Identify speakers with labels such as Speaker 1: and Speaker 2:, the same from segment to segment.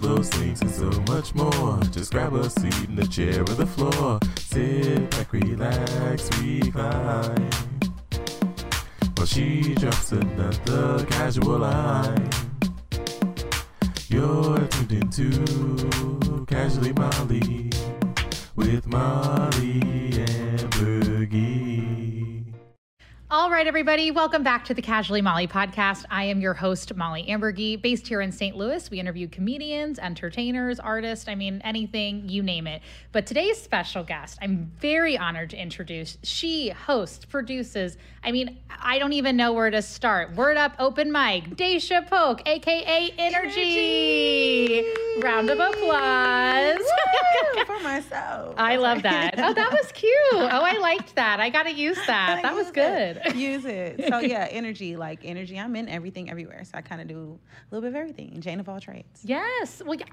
Speaker 1: Those things and so much more. Just grab a seat in the chair or the floor. Sit back, relax, recline. While she drops another casual line. You're tuned into Casually Molly with Molly and Bergie.
Speaker 2: All right, everybody, welcome back to the Casually Molly podcast. I am your host, Molly Ambergy, based here in St. Louis. We interview comedians, entertainers, artists, I mean, anything, you name it. But today's special guest, I'm very honored to introduce. She hosts, produces, I mean, I don't even know where to start. Word up, open mic, Daisha Polk, aka InnerGy. Round of applause.
Speaker 3: Woo, for myself.
Speaker 2: I love that. Oh, that was cute. Oh, I liked that. I got to use that. That was good.
Speaker 3: It. Use it. So yeah, InnerGy, like energy. I'm in everything everywhere. So I kind of do a little bit of everything. Jane of all trades.
Speaker 2: Yes. Well, yeah.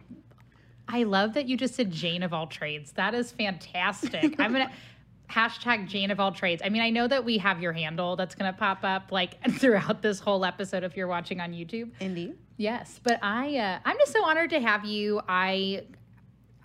Speaker 2: I love that you just said Jane of all trades. That is fantastic. I'm gonna hashtag Jane of all trades. I mean, I know that we have your handle that's gonna pop up like throughout this whole episode if you're watching on YouTube.
Speaker 3: Indeed.
Speaker 2: Yes, but I uh, I'm just so honored to have you. I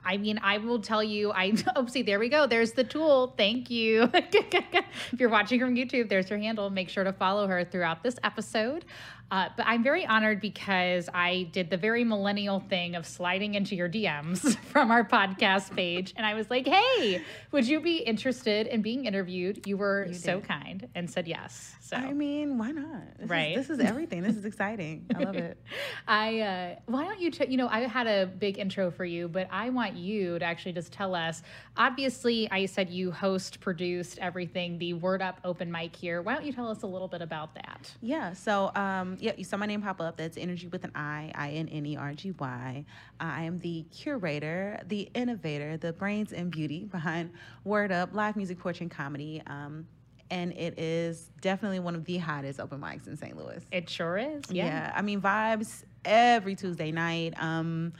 Speaker 2: I mean, I will tell you. I oh, see, there we go. There's the tool. Thank you. if you're watching from YouTube, there's her handle. Make sure to follow her throughout this episode. Uh, but I'm very honored because I did the very millennial thing of sliding into your DMs from our podcast page, and I was like, "Hey, would you be interested in being interviewed?" You were so kind and said yes. So
Speaker 3: I mean, why not? This is-
Speaker 2: Right.
Speaker 3: this is everything. This is exciting. I love it.
Speaker 2: I uh, why don't you t- you know I had a big intro for you, but I want you to actually just tell us. Obviously, I said you host, produced everything, the Word Up open mic here. Why don't you tell us a little bit about that?
Speaker 3: Yeah. So, um, yeah, you saw my name pop up. That's InnerGy with an I, I N N E R G Y. I am the curator, the innovator, the brains and beauty behind Word Up live music, poetry, and comedy. Um, and it is definitely one of the hottest open mics in St. Louis.
Speaker 2: It sure is.
Speaker 3: Yeah.
Speaker 2: Yeah.
Speaker 3: I mean, vibes every Tuesday night. Um,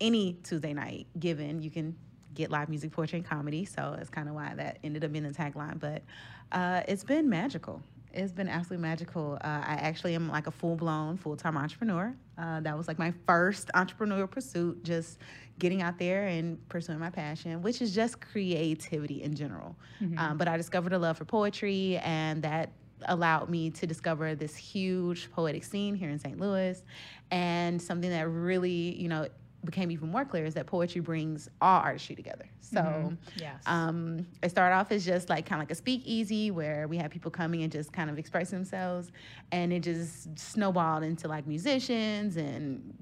Speaker 3: any Tuesday night given, you can get live music, poetry, and comedy. So that's kind of why that ended up being the tagline. But uh, it's been magical. It's been absolutely magical. Uh, I actually am like a full blown, full time entrepreneur. Uh, that was like my first entrepreneurial pursuit, just getting out there and pursuing my passion, which is just creativity in general. Um, but I discovered a love for poetry, and that allowed me to discover this huge poetic scene here in St. Louis. And something that really, you know, became even more clear is that poetry brings all artistry together. So,
Speaker 2: Yes.
Speaker 3: um, it started off as just like kind of like a speakeasy where we had people coming and just kind of express themselves, and it just snowballed into like musicians and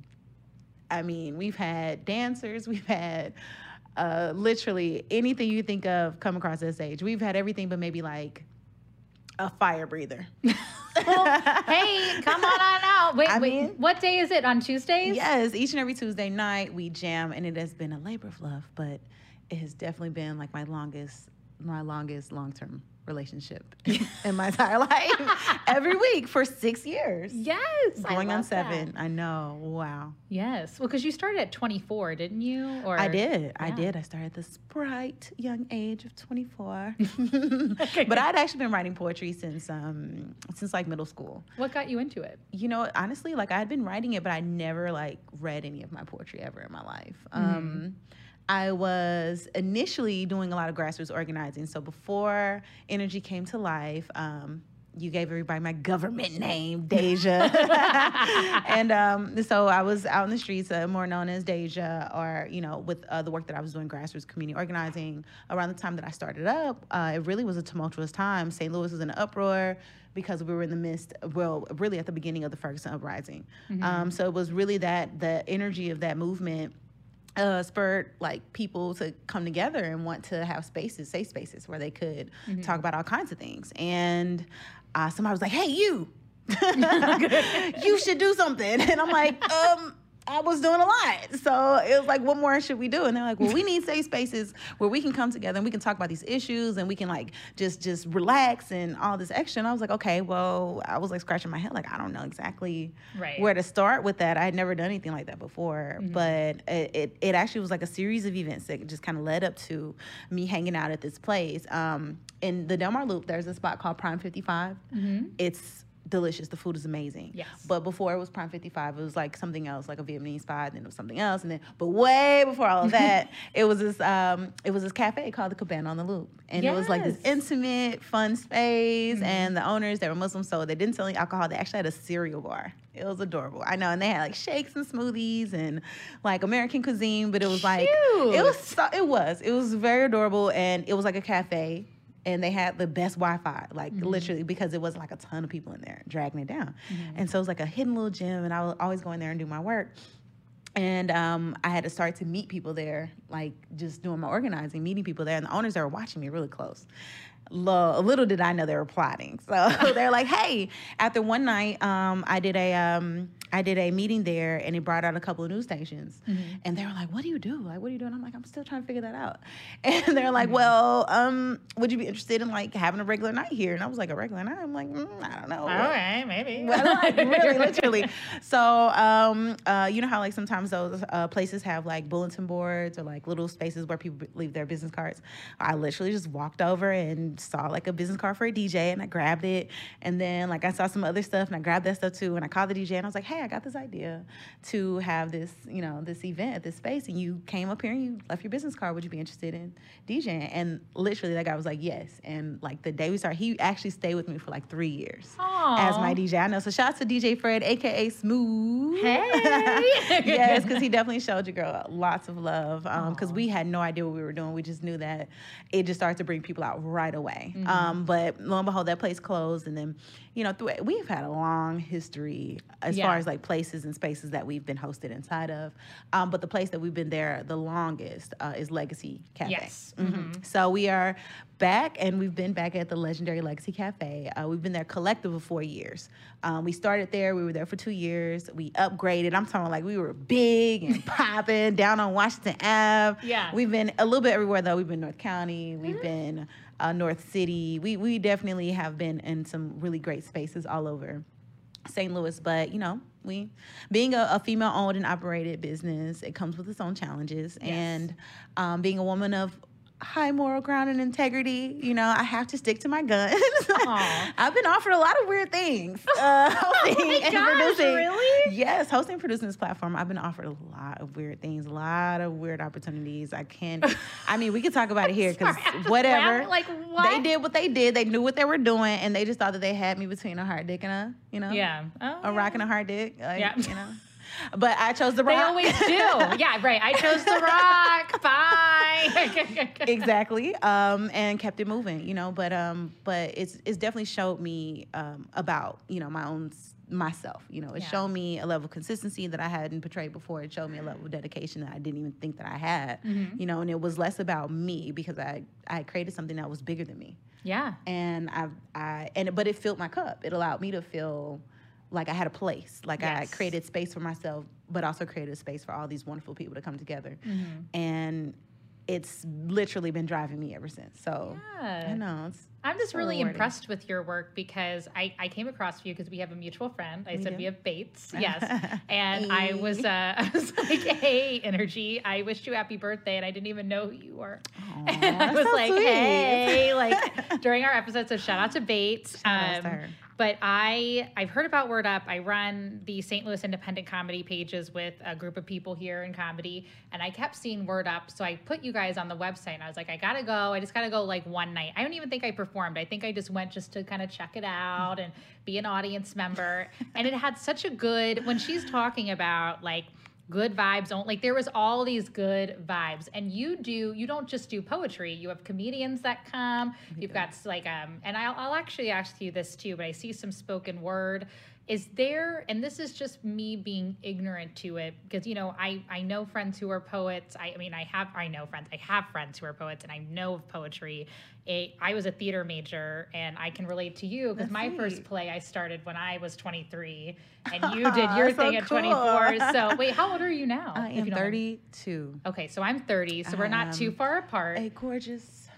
Speaker 3: I mean, we've had dancers, we've had uh, literally anything you think of come across that stage. We've had everything but maybe like a fire breather.
Speaker 2: hey, come on on out. Wait,
Speaker 3: I
Speaker 2: wait.
Speaker 3: mean-
Speaker 2: what day is it? On Tuesdays?
Speaker 3: Yes, each and every Tuesday night we jam, and it has been a labor of love, but it has definitely been like my longest, my longest long term relationship in my entire life. every week for six years,
Speaker 2: Yes.
Speaker 3: Going on
Speaker 2: love that.
Speaker 3: seven. I know. Wow.
Speaker 2: Yes. Well, because you started at 24, didn't you? Or
Speaker 3: I did. I did. I started at this bright young age of 24. but I'd actually been writing poetry since um since like middle school.
Speaker 2: What got you into it?
Speaker 3: You know, honestly, like I had been writing it, but I never like read any of my poetry ever in my life.
Speaker 2: Mm-hmm.
Speaker 3: Um I was initially doing a lot of grassroots organizing. So before InnerGy came to life, um, you gave everybody my government name, Deja. and um, so I was out in the streets, uh, more known as Deja, or, you know, with uh, the work that I was doing, grassroots community organizing. Around the time that I started up, uh, it really was a tumultuous time. St. Louis was in an uproar because we were in the midst, well, really at the beginning of the Ferguson uprising. Um, so it was really that, the energy of that movement uh, spurred like people to come together and want to have spaces, safe spaces where they could talk about all kinds of things. And uh, somebody was like, "Hey, you, you should do something," and I'm like, um. I was doing a lot. So it was like, what more should we do? And they're like, well, we need safe spaces where we can come together and we can talk about these issues and we can like just just relax and all this extra. And I was like, okay, well, I was like scratching my head, like, I don't know exactly
Speaker 2: Right.
Speaker 3: where to start with that. I had never done anything like that before. But it, it, it actually was like a series of events that just kind of led up to me hanging out at this place. Um, in the Delmar Loop, there's a spot called Prime 55. It's delicious. The food is amazing.
Speaker 2: Yes.
Speaker 3: But before it was Prime 55, it was like something else, like a Vietnamese spot, and then it was something else, and then but way before all of that, it was this um it was this cafe called the Cabana on the Loop, and it was like this intimate, fun space, and the owners they were Muslim, so they didn't sell any alcohol. They actually had a cereal bar. It was adorable. I know, and they had like shakes and smoothies and like American cuisine, but it was like it was so, it was it was very adorable, and it was like a cafe and they had the best Wi-Fi, like literally, because it was like a ton of people in there dragging it down, and so it was like a hidden little gym, and I would always go in there and do my work. And um, I had to start to meet people there, like just doing my organizing, meeting people there, and the owners were watching me really close. Lo- little did I know they were plotting. So they're like, "Hey!" After one night, um, I did a um, I did a meeting there, and it brought out a couple of news stations, and they were like, "What do you do? Like, what are you doing?" I'm like, "I'm still trying to figure that out." And they're like, "Well, um, would you be interested in like having a regular night here?" And I was like, "A regular night?" I'm like, mm, "I don't know."
Speaker 2: Okay, maybe.
Speaker 3: Well, like, really, literally. So, um, uh, you know how like sometimes those uh, places have like bulletin boards or like little spaces where people leave their business cards. I literally just walked over and saw like a business card for a DJ, and I grabbed it. And then like I saw some other stuff, and I grabbed that stuff too. And I called the DJ, and I was like, "Hey, I got this idea to have this, you know, this event at this space, and you came up here and you left your business card. Would you be interested in DJing?" And literally, that guy was like, "Yes." And like the day we started, he actually stayed with me for like three years as my DJ. I know. So shout out to DJ Fred, aka Smooth.
Speaker 2: Hey.
Speaker 3: yes, because he definitely showed your girl lots of love. Because we had no idea what we were doing. We just knew that it just started to bring people out right away.
Speaker 2: Mm-hmm.
Speaker 3: Um, but lo and behold, that place closed, and then you know through, we've had a long history as
Speaker 2: Yeah.
Speaker 3: far as like places and spaces that we've been hosted inside of. Um, but the place that we've been there the longest uh, is Legacy Cafe.
Speaker 2: Yes.
Speaker 3: Mhm. So we are back, and we've been back at the legendary Legacy Cafe. Uh, we've been there collective of four years. Um, we started there. We were there for two years. We upgraded. I'm talking like we were big and popping down on Washington Ave.
Speaker 2: Yeah.
Speaker 3: We've been a little bit everywhere though. We've been North County. We've been uh, North City. We we definitely have been in some really great spaces all over. St. Louis, but you know, we being a, a female owned and operated business, it comes with its own challenges. And um, being a woman of high moral ground and integrity, you know, I have to stick to my guns. I've been offered a lot of weird things. Uh, hosting
Speaker 2: Oh
Speaker 3: and
Speaker 2: gosh,
Speaker 3: producing.
Speaker 2: really?
Speaker 3: Yes, hosting and producing this platform, I've been offered a lot of weird things, a lot of weird opportunities. I can't, I mean, we could talk about it here because
Speaker 2: Sorry, I'm just
Speaker 3: whatever.
Speaker 2: laughing, like,
Speaker 3: They did what they did. They knew what they were doing, and they just thought that they had me between a hard dick and a, you know,
Speaker 2: Yeah. Oh,
Speaker 3: a rock and a hard dick. Like,
Speaker 2: Yeah.
Speaker 3: You know. But I chose the rock.
Speaker 2: They always do. Yeah, right. I chose the rock. Bye.
Speaker 3: exactly um and kept it moving you know but um but it's it's definitely showed me um about you know my own myself you know it
Speaker 2: Yeah.
Speaker 3: showed me a level of consistency that i hadn't portrayed before it showed me a level of dedication that i didn't even think that i had
Speaker 2: Mm-hmm.
Speaker 3: you know and it was less about me because i i created something that was bigger than me
Speaker 2: Yeah.
Speaker 3: and i i and but it filled my cup it allowed me to feel like i had a place like i created space for myself but also created a space for all these wonderful people to come together
Speaker 2: Mm-hmm.
Speaker 3: and it's literally been driving me ever since so
Speaker 2: Yeah.
Speaker 3: i know it's
Speaker 2: I'm just
Speaker 3: so
Speaker 2: really
Speaker 3: rewarding.
Speaker 2: impressed with your work because I, I came across you because we have a mutual friend. I
Speaker 3: We
Speaker 2: said
Speaker 3: do.
Speaker 2: we have Bates, yes, and I was uh, I was like, hey, InnerGy. I wished you happy birthday, and I didn't even know who you were. and I was
Speaker 3: so
Speaker 2: like,
Speaker 3: sweet.
Speaker 2: hey, like during our episodes. So shout out to Bates.
Speaker 3: Shout out to
Speaker 2: Um,
Speaker 3: her.
Speaker 2: But I I've heard about Word Up. I run the St. Louis Independent Comedy pages with a group of people here in comedy, and I kept seeing Word Up. So I put you guys on the website, and I was like, I gotta go. I just gotta go like one night. I don't even think I performed. I think I just went just to kind of check it out and be an audience member. and it had such a good when she's talking about like good vibes on like there was all these good vibes. And you do you don't just do poetry. You have comedians that come. You've got like um and I'll, I'll actually ask you this too but i see some spoken word is there and this is just me being ignorant to it because you know i i know friends who are poets. I, I mean i have i know friends i have friends who are poets and i know of poetry. It, i was a theater major and i can relate to you because my first play i started when i was 23 and you did your
Speaker 3: That's so
Speaker 2: thing at
Speaker 3: cool.
Speaker 2: 24 so wait how old are you now
Speaker 3: i am
Speaker 2: you don't
Speaker 3: 32
Speaker 2: okay so i'm 30 so we're not too far apart.
Speaker 3: a gorgeous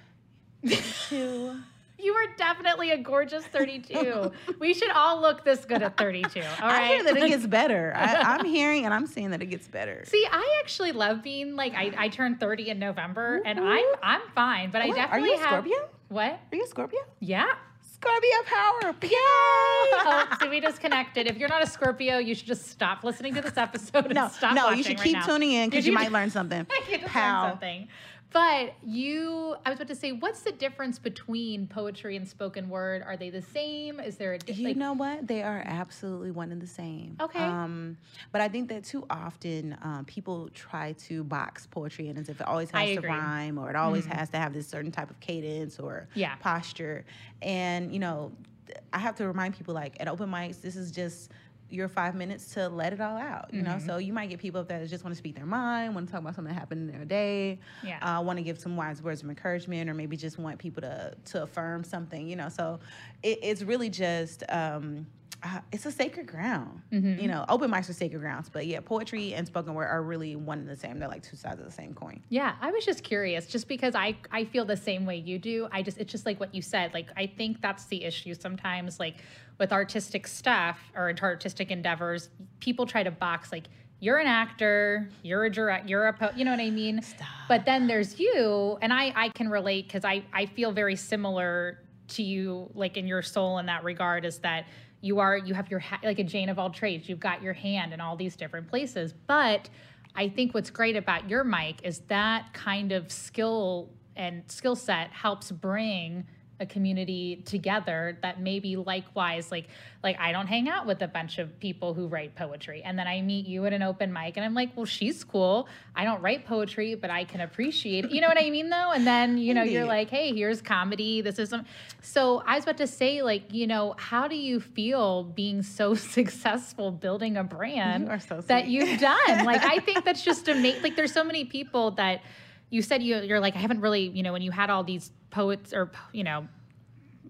Speaker 3: two
Speaker 2: you are definitely a gorgeous 32 we should all look this good at 32 all right
Speaker 3: i hear that it gets better I, i'm hearing and i'm seeing that it gets better
Speaker 2: See, I actually love being like I, I turned 30 in November and I'm I'm fine, but I
Speaker 3: What? are
Speaker 2: definitely
Speaker 3: you a
Speaker 2: have
Speaker 3: scorpio
Speaker 2: What?
Speaker 3: are you a scorpio
Speaker 2: Yeah.
Speaker 3: Scorpio power.
Speaker 2: Yay! oh, see, we just connected. If you're not a Scorpio, you should just stop listening to this episode and
Speaker 3: No,
Speaker 2: stop
Speaker 3: no, you should keep
Speaker 2: now.
Speaker 3: tuning in because
Speaker 2: You
Speaker 3: you might learn something.
Speaker 2: just
Speaker 3: Pow.
Speaker 2: learned something. But you, I was about to say, what's the difference between poetry and spoken word? Are they the same? Is there a di-
Speaker 3: You
Speaker 2: like,
Speaker 3: know what? They are absolutely one and the same.
Speaker 2: Okay.
Speaker 3: Um, but I think that too often um, people try to box poetry in as if it always has to.
Speaker 2: Mm-hmm.
Speaker 3: rhyme or it always has to have this certain type of cadence or
Speaker 2: Yeah.
Speaker 3: posture. And you know, I have to remind people like at open mics, this is just your five minutes to let it all out. You know,
Speaker 2: Mm-hmm.
Speaker 3: so you might get people that just want to speak their mind, want to talk about something that happened in their day,
Speaker 2: Yeah.
Speaker 3: uh, want to give some wise words of encouragement, or maybe just want people to to affirm something. You know, so it, it's really just. Um, uh, it's a sacred ground,
Speaker 2: Mm-hmm.
Speaker 3: you know. Open mics are sacred grounds, but yeah, poetry and spoken word are really one and the same. They're like two sides of the same coin.
Speaker 2: Yeah, I was just curious, just because I I feel the same way you do. I just it's just like what you said. Like I think that's the issue sometimes. Like with artistic stuff or artistic endeavors, people try to box like you're an actor, you're a direct, you're a po-, you know what I mean. But then there's you, and I I can relate because I I feel very similar to you, like in your soul in that regard, is that you are you have your ha- like a Jane of all trades. You've got your hand in all these different places, but I think what's great about your mic is that kind of skill and skill set helps bring a community together that maybe likewise like like I don't hang out with a bunch of people who write poetry. And then I meet you at an open mic and I'm like well she's cool. I don't write poetry but I can appreciate it. You know what I mean though? And then you know you're like hey here's comedy. This is some so I was about to say like you know how do you feel being so successful building a brand
Speaker 3: You so
Speaker 2: that you've done? Like I think that's just amazing like there's so many people that you said you you're like I haven't really you know when you had all these poets or you know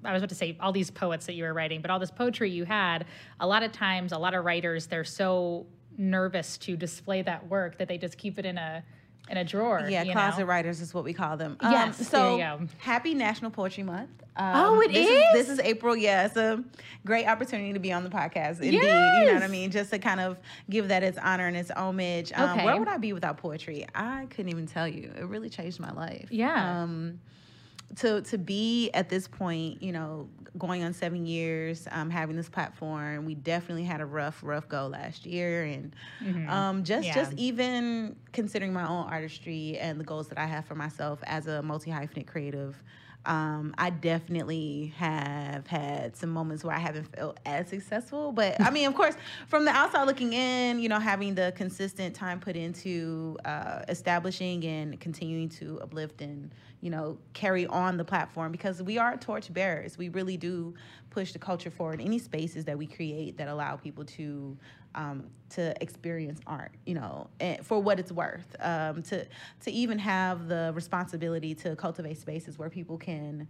Speaker 2: I was about to say all these poets that you were writing but all this poetry you had a lot of times a lot of writers they're so nervous to display that work that they just keep it in a in a drawer
Speaker 3: Yeah, closet
Speaker 2: know?
Speaker 3: writers is what we call them.
Speaker 2: Yes,
Speaker 3: Um,
Speaker 2: there
Speaker 3: so happy National Poetry Month. Um,
Speaker 2: Oh, it
Speaker 3: this
Speaker 2: is?
Speaker 3: This is April. Yeah, it's a great opportunity to be on the podcast. Indeed, you know what I mean. Just to kind of give that its honor and its homage. Um,
Speaker 2: Okay.
Speaker 3: Where would I be without poetry? I couldn't even tell you. It really changed my life.
Speaker 2: Yeah.
Speaker 3: Um, to to be at this point, you know, going on seven years, um, having this platform, we definitely had a rough, rough go last year, and um, just
Speaker 2: Yeah.
Speaker 3: just even considering my own artistry and the goals that I have for myself as a multi hyphenate creative. Um, I definitely have had some moments where I haven't felt as successful, but I mean, of course, from the outside looking in, you know, having the consistent time put into uh, establishing and continuing to uplift and you know carry on the platform because we are torch bearers. We really do push the culture forward. Any spaces that we create that allow people to um, to experience art, you know, and for what it's worth. Um, to to even have the responsibility to cultivate spaces where people can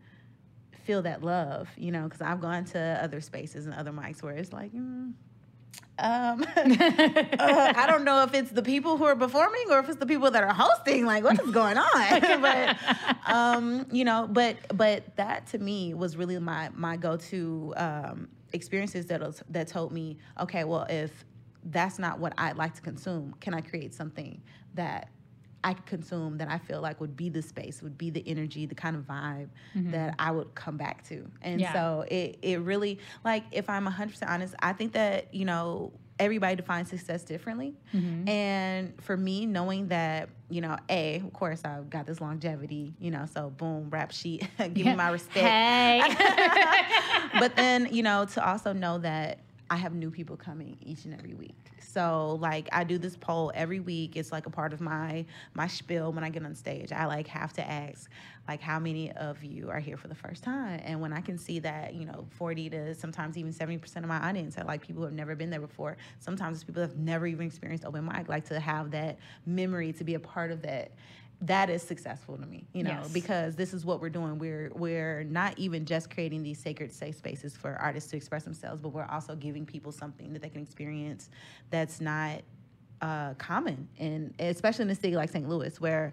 Speaker 3: feel that love, you know, because I've gone to other spaces and other mics where it's like. Mm, um, uh, I don't know if it's the people who are performing or if it's the people that are hosting. Like, what is going on? but um, you know, but but that to me was really my my go to um, experiences that was, that told me, okay, well, if that's not what I'd like to consume, can I create something that I could consume that I feel like would be the space, would be the energy, the kind of vibe mm-hmm. that I would come back to. And
Speaker 2: Yeah.
Speaker 3: so it, it really, like, if I'm 100% honest, I think that, you know, everybody defines success differently. Mm-hmm. And for me, knowing that, you know, A, of course, I've got this longevity, you know, so boom, rap sheet, give me my respect
Speaker 2: hey
Speaker 3: but then you know to also know that i have new people coming each and every week. So like i do this poll every week. It's like a part of my my spiel when i get on stage. I like have to ask like how many of you are here for the first time? And when i can see that you know 40 to sometimes even 70% of my audience are like people who have never been there before. Sometimes it's people that have never even experienced open mic. Like to have that memory to be a part of that that is successful to me you know
Speaker 2: Yes.
Speaker 3: because this is what we're doing we're we're not even just creating these sacred safe spaces for artists to express themselves but we're also giving people something that they can experience that's not uh, common and especially in a city like st louis where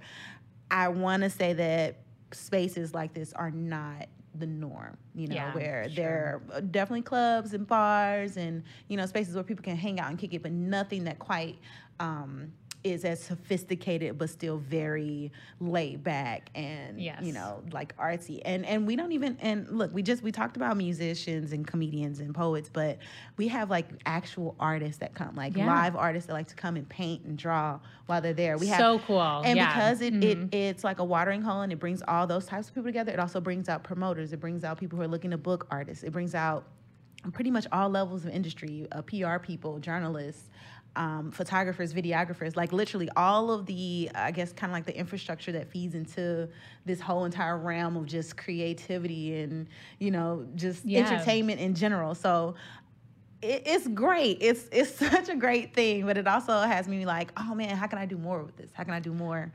Speaker 3: i want to say that spaces like this are not the norm you know
Speaker 2: Yeah,
Speaker 3: where
Speaker 2: sure.
Speaker 3: there are definitely clubs and bars and you know spaces where people can hang out and kick it but nothing that quite um, is as sophisticated but still very laid back and
Speaker 2: Yes.
Speaker 3: you know like artsy and and we don't even and look we just we talked about musicians and comedians and poets but we have like actual artists that come like
Speaker 2: Yeah.
Speaker 3: live artists that like to come and paint and draw while they're there we have
Speaker 2: So cool.
Speaker 3: and
Speaker 2: Yeah.
Speaker 3: because it,
Speaker 2: Mhm.
Speaker 3: it it's like a watering hole and it brings all those types of people together it also brings out promoters it brings out people who are looking to book artists it brings out pretty much all levels of industry uh, pr people journalists um, photographers videographers like literally all of the i guess kind of like the infrastructure that feeds into this whole entire realm of just creativity and you know just
Speaker 2: Yeah.
Speaker 3: entertainment in general so it, it's great. It's it's such a great thing, but it also has me like, oh man, how can I do more with this? How can I do more?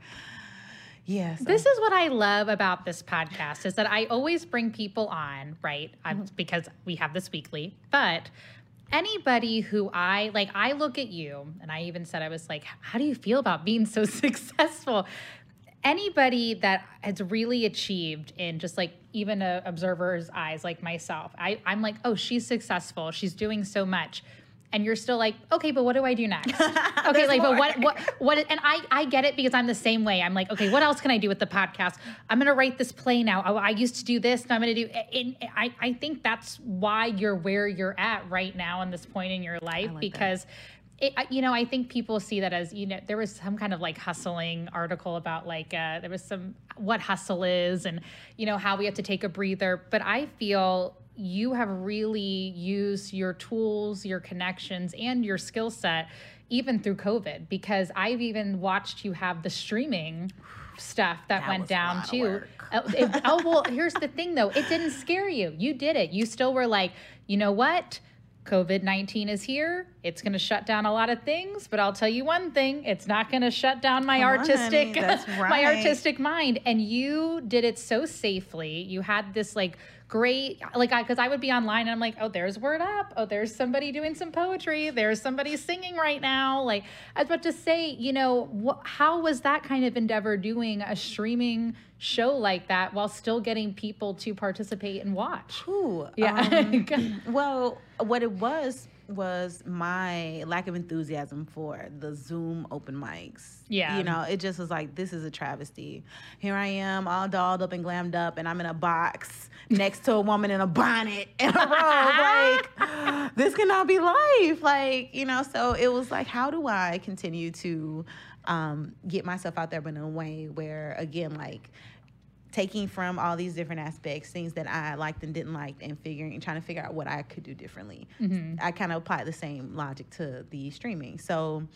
Speaker 3: Yeah. so-
Speaker 2: This is what I love about this podcast is that I always bring people on, right?
Speaker 3: Mm-hmm.
Speaker 2: because we have this weekly, but anybody who I like, I look at you and I even said, I was like, how do you feel about being so successful? Anybody that has really achieved in just like even a observer's eyes, like myself, I, I'm like, oh, she's successful. She's doing so much. And you're still like, okay, but what do I do next? okay, like, but what, what, what? And I, I get it because I'm the same way. I'm like, okay, what else can I do with the podcast? I'm gonna write this play now. Oh, I used to do this, and I'm gonna do. And I, I think that's why you're where you're at right now in this point in your life
Speaker 3: like that.
Speaker 2: because. It, you know, I think people see that as you know. There was some kind of like hustling article about like uh, there was some what hustle is, and you know how we have to take a breather. But I feel you have really used your tools, your connections, and your skill set even through COVID because I've even watched you have the streaming stuff that,
Speaker 3: That
Speaker 2: went down too. Oh, it- oh, well, here's the thing though. It didn't scare you. You did it. You still were like, you know what? COVID 19 is here. It's going to shut down a lot of things, but I'll tell you one thing it's not going to shut down my
Speaker 3: Come
Speaker 2: artistic
Speaker 3: honey. That's
Speaker 2: my artistic mind and you did it so safely. You had this like great like I cuz I would be online and I'm like, "Oh, there's word up. Oh, there's somebody doing some poetry. There's somebody singing right now." Like I was about to say, you know, wh- how was that kind of endeavor doing a streaming show like that while still getting people to participate and watch?
Speaker 3: Ooh,
Speaker 2: Yeah.
Speaker 3: um, well, what it was was my lack of enthusiasm for the Zoom open mics.
Speaker 2: Yeah.
Speaker 3: You know, it just was like, this is a travesty. Here I am, all dolled up and glammed up, and I'm in a box next to a woman in a bonnet and a robe. like, this cannot be life. Like, you know, so it was like, how do I continue to um, get myself out there, but in a way where, again, like, taking from all these different aspects, things that I liked and didn't like, and figuring, trying to figure out what I could do differently. I kind of applied the same logic to the streaming. So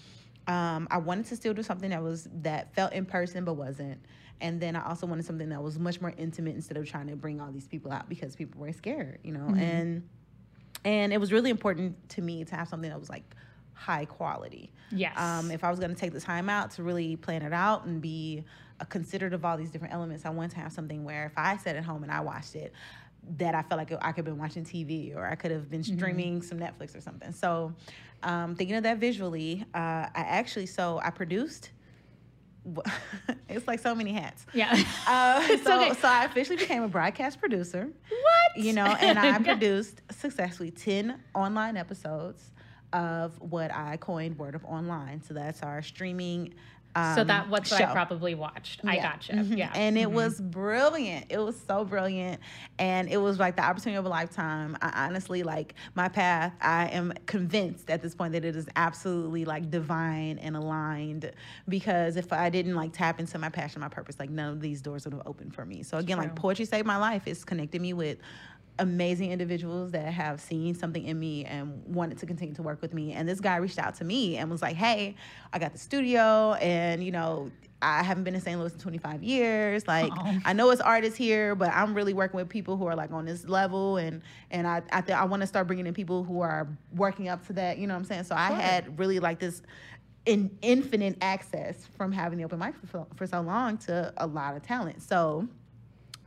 Speaker 3: um, I wanted to still do something that was that felt in person but wasn't. And then I also wanted something that was much more intimate instead of trying to bring all these people out because people were scared, you know. And and it was really important to me to have something that was like high quality.
Speaker 2: Yes.
Speaker 3: Um, if I was going to take the time out to really plan it out and be considerate of all these different elements, I wanted to have something where if I sat at home and I watched it, that I felt like I could have been watching TV or I could have been streaming some Netflix or something. So, um, thinking of that visually, uh, I actually so I produced. it's like so many hats.
Speaker 2: yeah.
Speaker 3: Uh, so,
Speaker 2: okay.
Speaker 3: so I officially became a broadcast producer
Speaker 2: what?
Speaker 3: you know, and I produced successfully 10 online episodes of what I coined Word Up Online. So that's our streaming. Um,
Speaker 2: so that what's what I
Speaker 3: show.
Speaker 2: probably watched. I
Speaker 3: Yeah.
Speaker 2: gotcha.
Speaker 3: Mhm.
Speaker 2: Yeah.
Speaker 3: And it
Speaker 2: Mhm.
Speaker 3: was brilliant. It was so brilliant. And it was like the opportunity of a lifetime. I honestly like my path. I am convinced at this point that it is absolutely like divine and aligned because if I didn't like tap into my passion, my purpose, like none of these doors would have opened for me. So again, like poetry saved my life. It's connected me with amazing individuals that have seen something in me and wanted to continue to work with me. And this guy reached out to me and was like, "Hey, I got the studio, and you know, I haven't been in St. Louis in 25 years. Like,
Speaker 2: Aw.
Speaker 3: I know it's artists here, but I'm really working with people who are like on this level, and and I I, th- I want to start bringing in people who are working up to that. You know what I'm saying? So I
Speaker 2: Sure.
Speaker 3: had really like this." In infinite access from having the open mic for, for so long to a lot of talent. So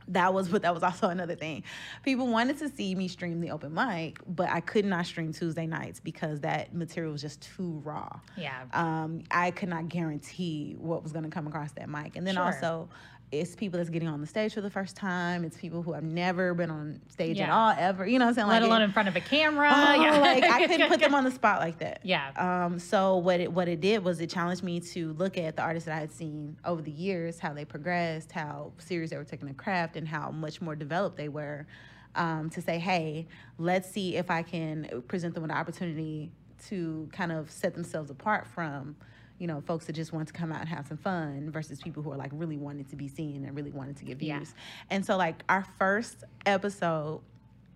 Speaker 3: that was but that was also another thing. People wanted to see me stream the open mic, but I could not stream Tuesday nights because that material was just too raw.
Speaker 2: Yeah.
Speaker 3: Um, I could not guarantee what was going to come across that mic. And then
Speaker 2: Sure.
Speaker 3: also, it's people that's getting on the stage for the first time. It's people who have never been on stage at all ever. You know what I'm saying?
Speaker 2: Let
Speaker 3: Like,
Speaker 2: alone
Speaker 3: it-
Speaker 2: in front of a camera.
Speaker 3: Oh,
Speaker 2: yeah.
Speaker 3: like I couldn't put them on the spot like that.
Speaker 2: Yeah.
Speaker 3: Um, so what it what it did was it challenged me to look at the artists that I had seen over the years, how they progressed, how serious they were taking the craft, and how much more developed they were. Um, to say, hey, let's see if I can present them with an opportunity to kind of set themselves apart from, you know, folks that just want to come out and have some fun versus people who are like really wanting to be seen and really wanting to get views.
Speaker 2: Yeah.
Speaker 3: And so like our first episode,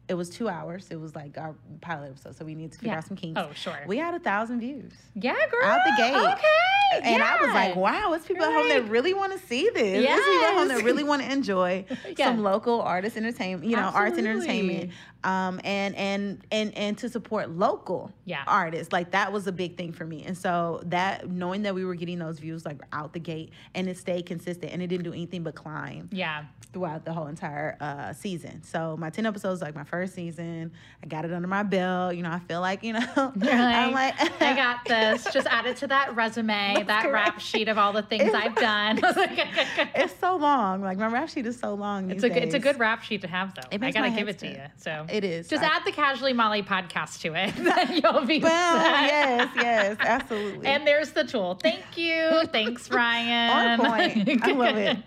Speaker 3: it was two hours. It was like our pilot episode, so we needed to figure
Speaker 2: Yeah.
Speaker 3: out some kinks.
Speaker 2: Oh, sure.
Speaker 3: We had a thousand views.
Speaker 2: yeah, girl.
Speaker 3: Out the gate.
Speaker 2: Okay.
Speaker 3: And I was like, wow, it's people at home that really want to see this. It's people at home that really want to enjoy
Speaker 2: Yeah.
Speaker 3: some local artist entertainment, you know, arts and entertainment. Um, and and and and to support local
Speaker 2: Yeah.
Speaker 3: artists. Like that was a big thing for me. And so that knowing that we were getting those views like out the gate and it stayed consistent and it didn't do anything but climb
Speaker 2: Yeah.
Speaker 3: throughout the whole entire uh, season. So my 10 episodes like my first season. I got it under my belt. You know, I feel like, you know,
Speaker 2: You're
Speaker 3: I'm
Speaker 2: like,
Speaker 3: like,
Speaker 2: I got this. Just add it to that resume, that rap sheet of all the things
Speaker 3: It's-
Speaker 2: I've done.
Speaker 3: it's so long. Like my rap sheet is so long.
Speaker 2: It's a good, it's a good rap sheet to have though. I gotta give it to you. So
Speaker 3: It is.
Speaker 2: Just
Speaker 3: I-
Speaker 2: add the Casually Molly podcast to it. then You'll be
Speaker 3: Boom. yes, yes, absolutely.
Speaker 2: And there's the tool. Thank you. Thanks, Ryan.
Speaker 3: on point. I love it.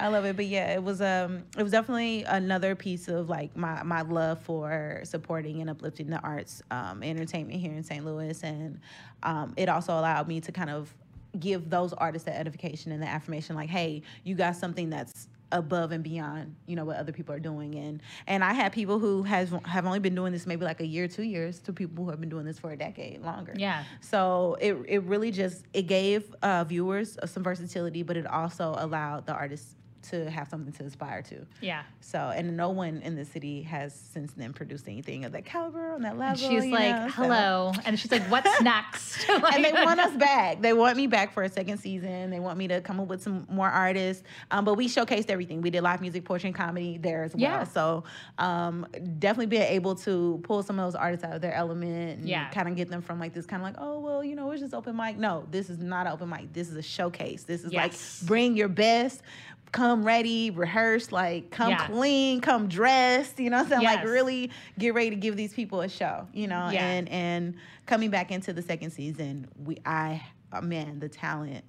Speaker 3: I love it. But yeah, it was um it was definitely another piece of like my my love for supporting and uplifting the arts um entertainment here in St. Louis and um it also allowed me to kind of give those artists that edification and the affirmation like hey, you got something that's above and beyond you know what other people are doing and and I had people who has have only been doing this maybe like a year two years to people who have been doing this for a decade longer
Speaker 2: Yeah.
Speaker 3: so it it really just it gave uh, viewers some versatility, but it also allowed the artists to have something to aspire to.
Speaker 2: Yeah.
Speaker 3: So and no one in the city has since then produced anything of that caliber on that level.
Speaker 2: And she's like,
Speaker 3: know, so-
Speaker 2: hello. And she's like, what's next? Like-
Speaker 3: and they want us back. They want me back for a second season. They want me to come up with some more artists. Um, but we showcased everything. We did live music, poetry, and comedy there as well.
Speaker 2: Yeah.
Speaker 3: So um, definitely being able to pull some of those artists out of their element and
Speaker 2: Yeah.
Speaker 3: kind of get them from like this kind of like, oh well, you know, it's just open mic. No, this is not an open mic. This is a showcase. This is
Speaker 2: Yes.
Speaker 3: like bring your best. Come ready, rehearse, like come
Speaker 2: Yeah.
Speaker 3: clean, come dressed, you know what I'm saying? Like really get ready to give these people a show, you know?
Speaker 2: Yeah.
Speaker 3: And and coming back into the second season, we I oh, man, the talent.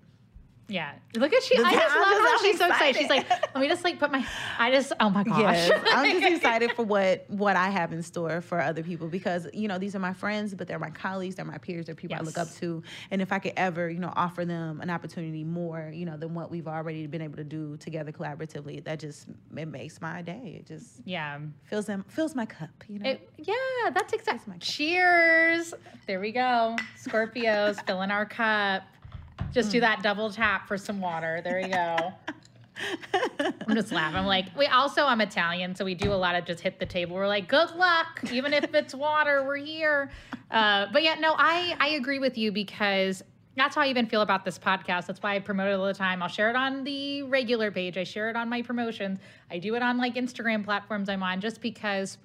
Speaker 2: Yeah. Look at she. I just love how she's so excited. She's like, let me just like put my. I just. Oh my gosh.
Speaker 3: Yes, I'm just excited for what what I have in store for other people because you know these are my friends, but they're my colleagues, they're my peers, they're people I look up to, and if I could ever you know offer them an opportunity more you know than what we've already been able to do together collaboratively, that just it makes my day. It just
Speaker 2: Yeah.
Speaker 3: fills them fills my cup. You know.
Speaker 2: It, yeah, that's
Speaker 3: my
Speaker 2: exactly.
Speaker 3: cup.
Speaker 2: Cheers. There we go. Scorpios filling our cup. Just do that double tap for some water. There you go. I'm just laughing. I'm like, we also, I'm Italian, so we do a lot of just hit the table. We're like, good luck, even if it's water, we're here. Uh, but yeah, no, I I agree with you because that's how I even feel about this podcast. That's why I promote it all the time. I'll share it on the regular page. I share it on my promotions. I do it on like Instagram platforms I'm on, just because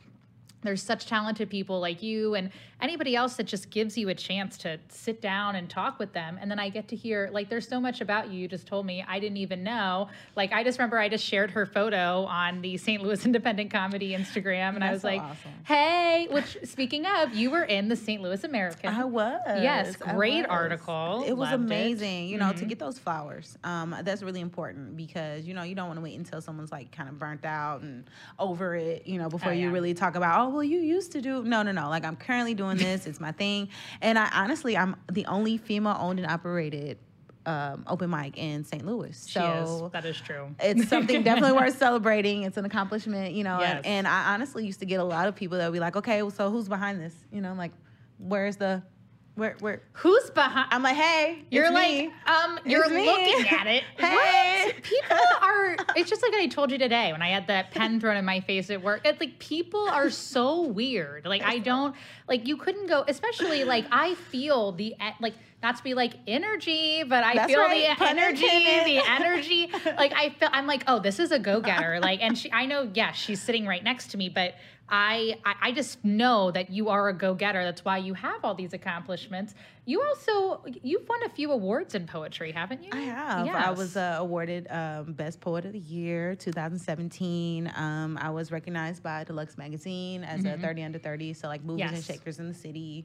Speaker 2: there's such talented people like you and anybody else that just gives you a chance to sit down and talk with them and then i get to hear like there's so much about you you just told me i didn't even know like i just remember i just shared her photo on the st louis independent comedy instagram and i was
Speaker 3: so
Speaker 2: like
Speaker 3: awesome.
Speaker 2: hey which speaking of you were in the st louis american
Speaker 3: I was.
Speaker 2: Yes, great
Speaker 3: was.
Speaker 2: article.
Speaker 3: It was
Speaker 2: Loved it.
Speaker 3: amazing. You know, to
Speaker 2: Mhm.
Speaker 3: get those flowers. Um, that's really important because you know you don't want to wait until someone's like kind of burnt out and over it. You know, before
Speaker 2: Oh,
Speaker 3: you really talk about. Oh well, you used to do. No, no, no. Like I'm currently doing this. it's my thing. And I honestly, I'm the only female owned and operated um, open mic in St. Louis.
Speaker 2: she
Speaker 3: So
Speaker 2: is that is true
Speaker 3: it's something definitely worth celebrating. It's an accomplishment, you know.
Speaker 2: Yes.
Speaker 3: And, and I honestly used to get a lot of people that would be like, okay, well, so who's behind this? You know, like, where's the, where, where?
Speaker 2: who's behind
Speaker 3: I'm like, hey,
Speaker 2: You're
Speaker 3: it's
Speaker 2: like,
Speaker 3: me.
Speaker 2: um, you're
Speaker 3: me.
Speaker 2: looking at it.
Speaker 3: Hey.
Speaker 2: What? People are. It's just like I told you today when I had that pen thrown in my face at work. It's like people are so weird. Like I don't like you couldn't go. Especially like I feel the like not to be like energy, but I
Speaker 3: That's
Speaker 2: feel
Speaker 3: right,
Speaker 2: the energy, the energy. Like I feel I'm like oh this is a go getter. Like and she I know yeah she's sitting right next to me, but I, I I just know that you are a go getter. That's why you have all these accomplishments. You also you've won a few awards in poetry, haven't you?
Speaker 3: I have. I was uh, awarded um, Best Poet of the Year 2017. Um, I was recognized by Delux Magazine as a 30 under 30, so like movers and shakers in the city.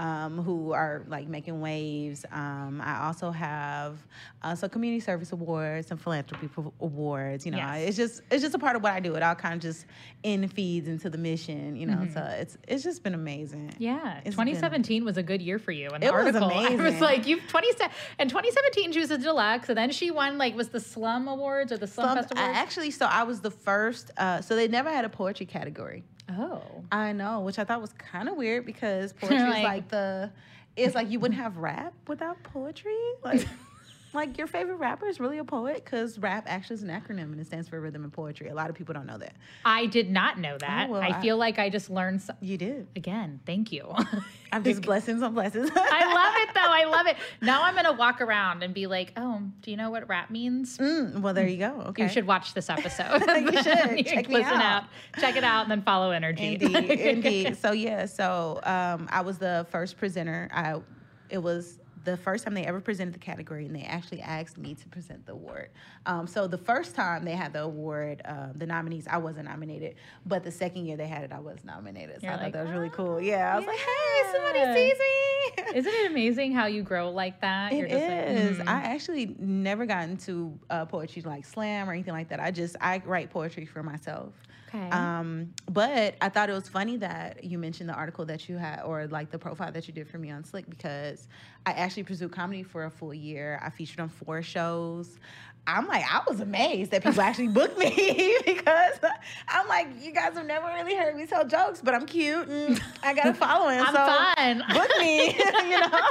Speaker 3: Um, who are like making waves. Um, I also have uh, so community service awards and philanthropy awards. You know,
Speaker 2: Yes.
Speaker 3: it's just it's just a part of what I do. It all kind of just in feeds into the mission. You know, so it's it's just been amazing.
Speaker 2: Yeah,
Speaker 3: It's been-
Speaker 2: 2017 was a good year for you. In the
Speaker 3: It was
Speaker 2: article, I was like, you 20 in 2017 she was a Delux, and then she won like was the Slum Awards or the Slum
Speaker 3: Some-
Speaker 2: Fest
Speaker 3: I
Speaker 2: Awards.
Speaker 3: actually, so I was the first. Uh, so they never had a poetry category.
Speaker 2: Oh,
Speaker 3: I know, which I thought was kind of weird because poetry is
Speaker 2: Like-
Speaker 3: like the. It's like you wouldn't have rap without poetry. Like, like your favorite rapper is really a poet because rap actually is an acronym and it stands for rhythm and poetry. A lot of people don't know that.
Speaker 2: I did not know that.
Speaker 3: well,
Speaker 2: I
Speaker 3: I-
Speaker 2: feel like I just learned some-
Speaker 3: You did.
Speaker 2: again. Thank you.
Speaker 3: I'm just blessings on blessings.
Speaker 2: I love it though. I love it. Now I'm gonna walk around and be like, "Oh, do you know what rap means?"
Speaker 3: Mm, well, there you go. Okay.
Speaker 2: You should watch this episode.
Speaker 3: You should.
Speaker 2: You
Speaker 3: Check me
Speaker 2: listen
Speaker 3: out.
Speaker 2: out. Check it out, and then follow InnerGy.
Speaker 3: Indeed, indeed. So yeah, so um, I was the first presenter. I it was the first time they ever presented the category, and they actually asked me to present the award. Um, so the first time they had the award, uh, the nominees, I wasn't nominated, but the second year they had it, I was nominated. So
Speaker 2: You're
Speaker 3: I thought that was really cool. Yeah, I was like, hey, somebody sees me.
Speaker 2: Isn't it amazing how you grow like that?
Speaker 3: It
Speaker 2: just like,
Speaker 3: is.
Speaker 2: mhm.
Speaker 3: I actually never got into uh, poetry like slam or anything like that. I just I write poetry for myself.
Speaker 2: Okay.
Speaker 3: Um, but I thought it was funny that you mentioned the article that you had, or like the profile that you did for me on SLIC, because I actually pursued comedy for a full year. I featured on four shows. I'm like, I was amazed that people actually booked me because I'm like, you guys have never really heard me tell jokes, but I'm cute and I got a following.
Speaker 2: I'm
Speaker 3: so
Speaker 2: fun.
Speaker 3: book me, you know.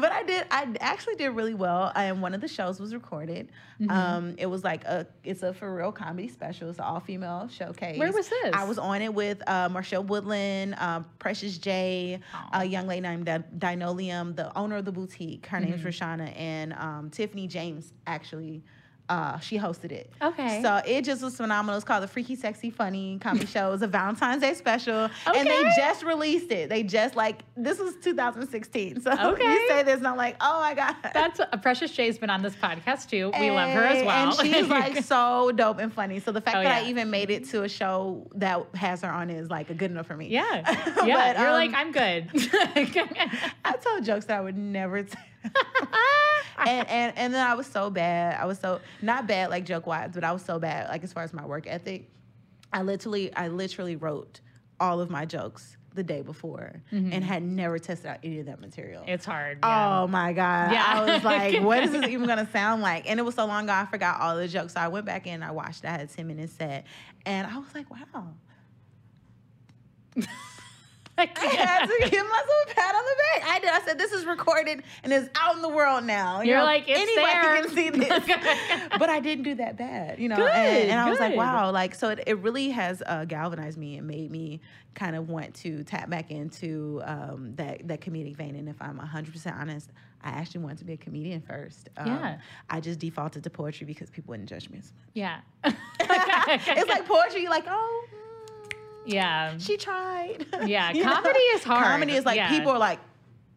Speaker 3: But I did. I actually did really well, and one of the shows was recorded.
Speaker 2: Mm-hmm.
Speaker 3: Um, it was like a, it's a for real comedy special. It's an all female showcase.
Speaker 2: Where was this?
Speaker 3: I was on it with uh, Marshall Woodland, um, Precious J,
Speaker 2: Aw.
Speaker 3: a young lady named Di- Dinoleum, the owner of the boutique. Her name's
Speaker 2: Mm-hmm.
Speaker 3: Rashana, and um, Tiffany James actually. Uh, she hosted it.
Speaker 2: Okay.
Speaker 3: So it just was phenomenal. It's called the Freaky Sexy Funny Comedy Show. It's a Valentine's Day special. And they just released it. They just like this was 2016. So
Speaker 2: Okay.
Speaker 3: you say this and I'm like, oh my God.
Speaker 2: That's uh, Precious Jay's been on this podcast too. We love her as well.
Speaker 3: And she's like so dope and funny. So the fact
Speaker 2: Oh,
Speaker 3: that I even made it to a show that has her on is like a good enough for me.
Speaker 2: yeah, yeah.
Speaker 3: But,
Speaker 2: You're
Speaker 3: um,
Speaker 2: like I'm good.
Speaker 3: I told jokes that I would never tell. and, and and then I was so bad. I was so not bad like joke wise, but I was so bad like as far as my work ethic. I literally I literally wrote all of my jokes the day before and had never tested out any of that material.
Speaker 2: Mm-hmm. it's hard. Yeah.
Speaker 3: Oh my God.
Speaker 2: Yeah.
Speaker 3: I was like, what is this even gonna sound like? And it was so long ago I forgot all the jokes. So I went back in, I watched I had a 10 minute set, and I was like, wow. I had to give myself a pat on the back. I did. I said, this is recorded and it's out in the world now. You
Speaker 2: You're
Speaker 3: know,
Speaker 2: like, it's there.
Speaker 3: can see this. but I didn't do that bad, you know.
Speaker 2: Good,
Speaker 3: and, and I was like, wow. Like, so it, it really has uh, galvanized me and made me kind of want to tap back into um, that, that comedic vein. And if I'm 100% honest, I actually wanted to be a comedian first. Um,
Speaker 2: Yeah.
Speaker 3: I just defaulted to poetry because people wouldn't judge me as much.
Speaker 2: yeah.
Speaker 3: it's like poetry, you're like, oh,
Speaker 2: yeah.
Speaker 3: she tried.
Speaker 2: Yeah,
Speaker 3: You know?
Speaker 2: comedy is hard.
Speaker 3: Comedy is like
Speaker 2: Yeah.
Speaker 3: people are like,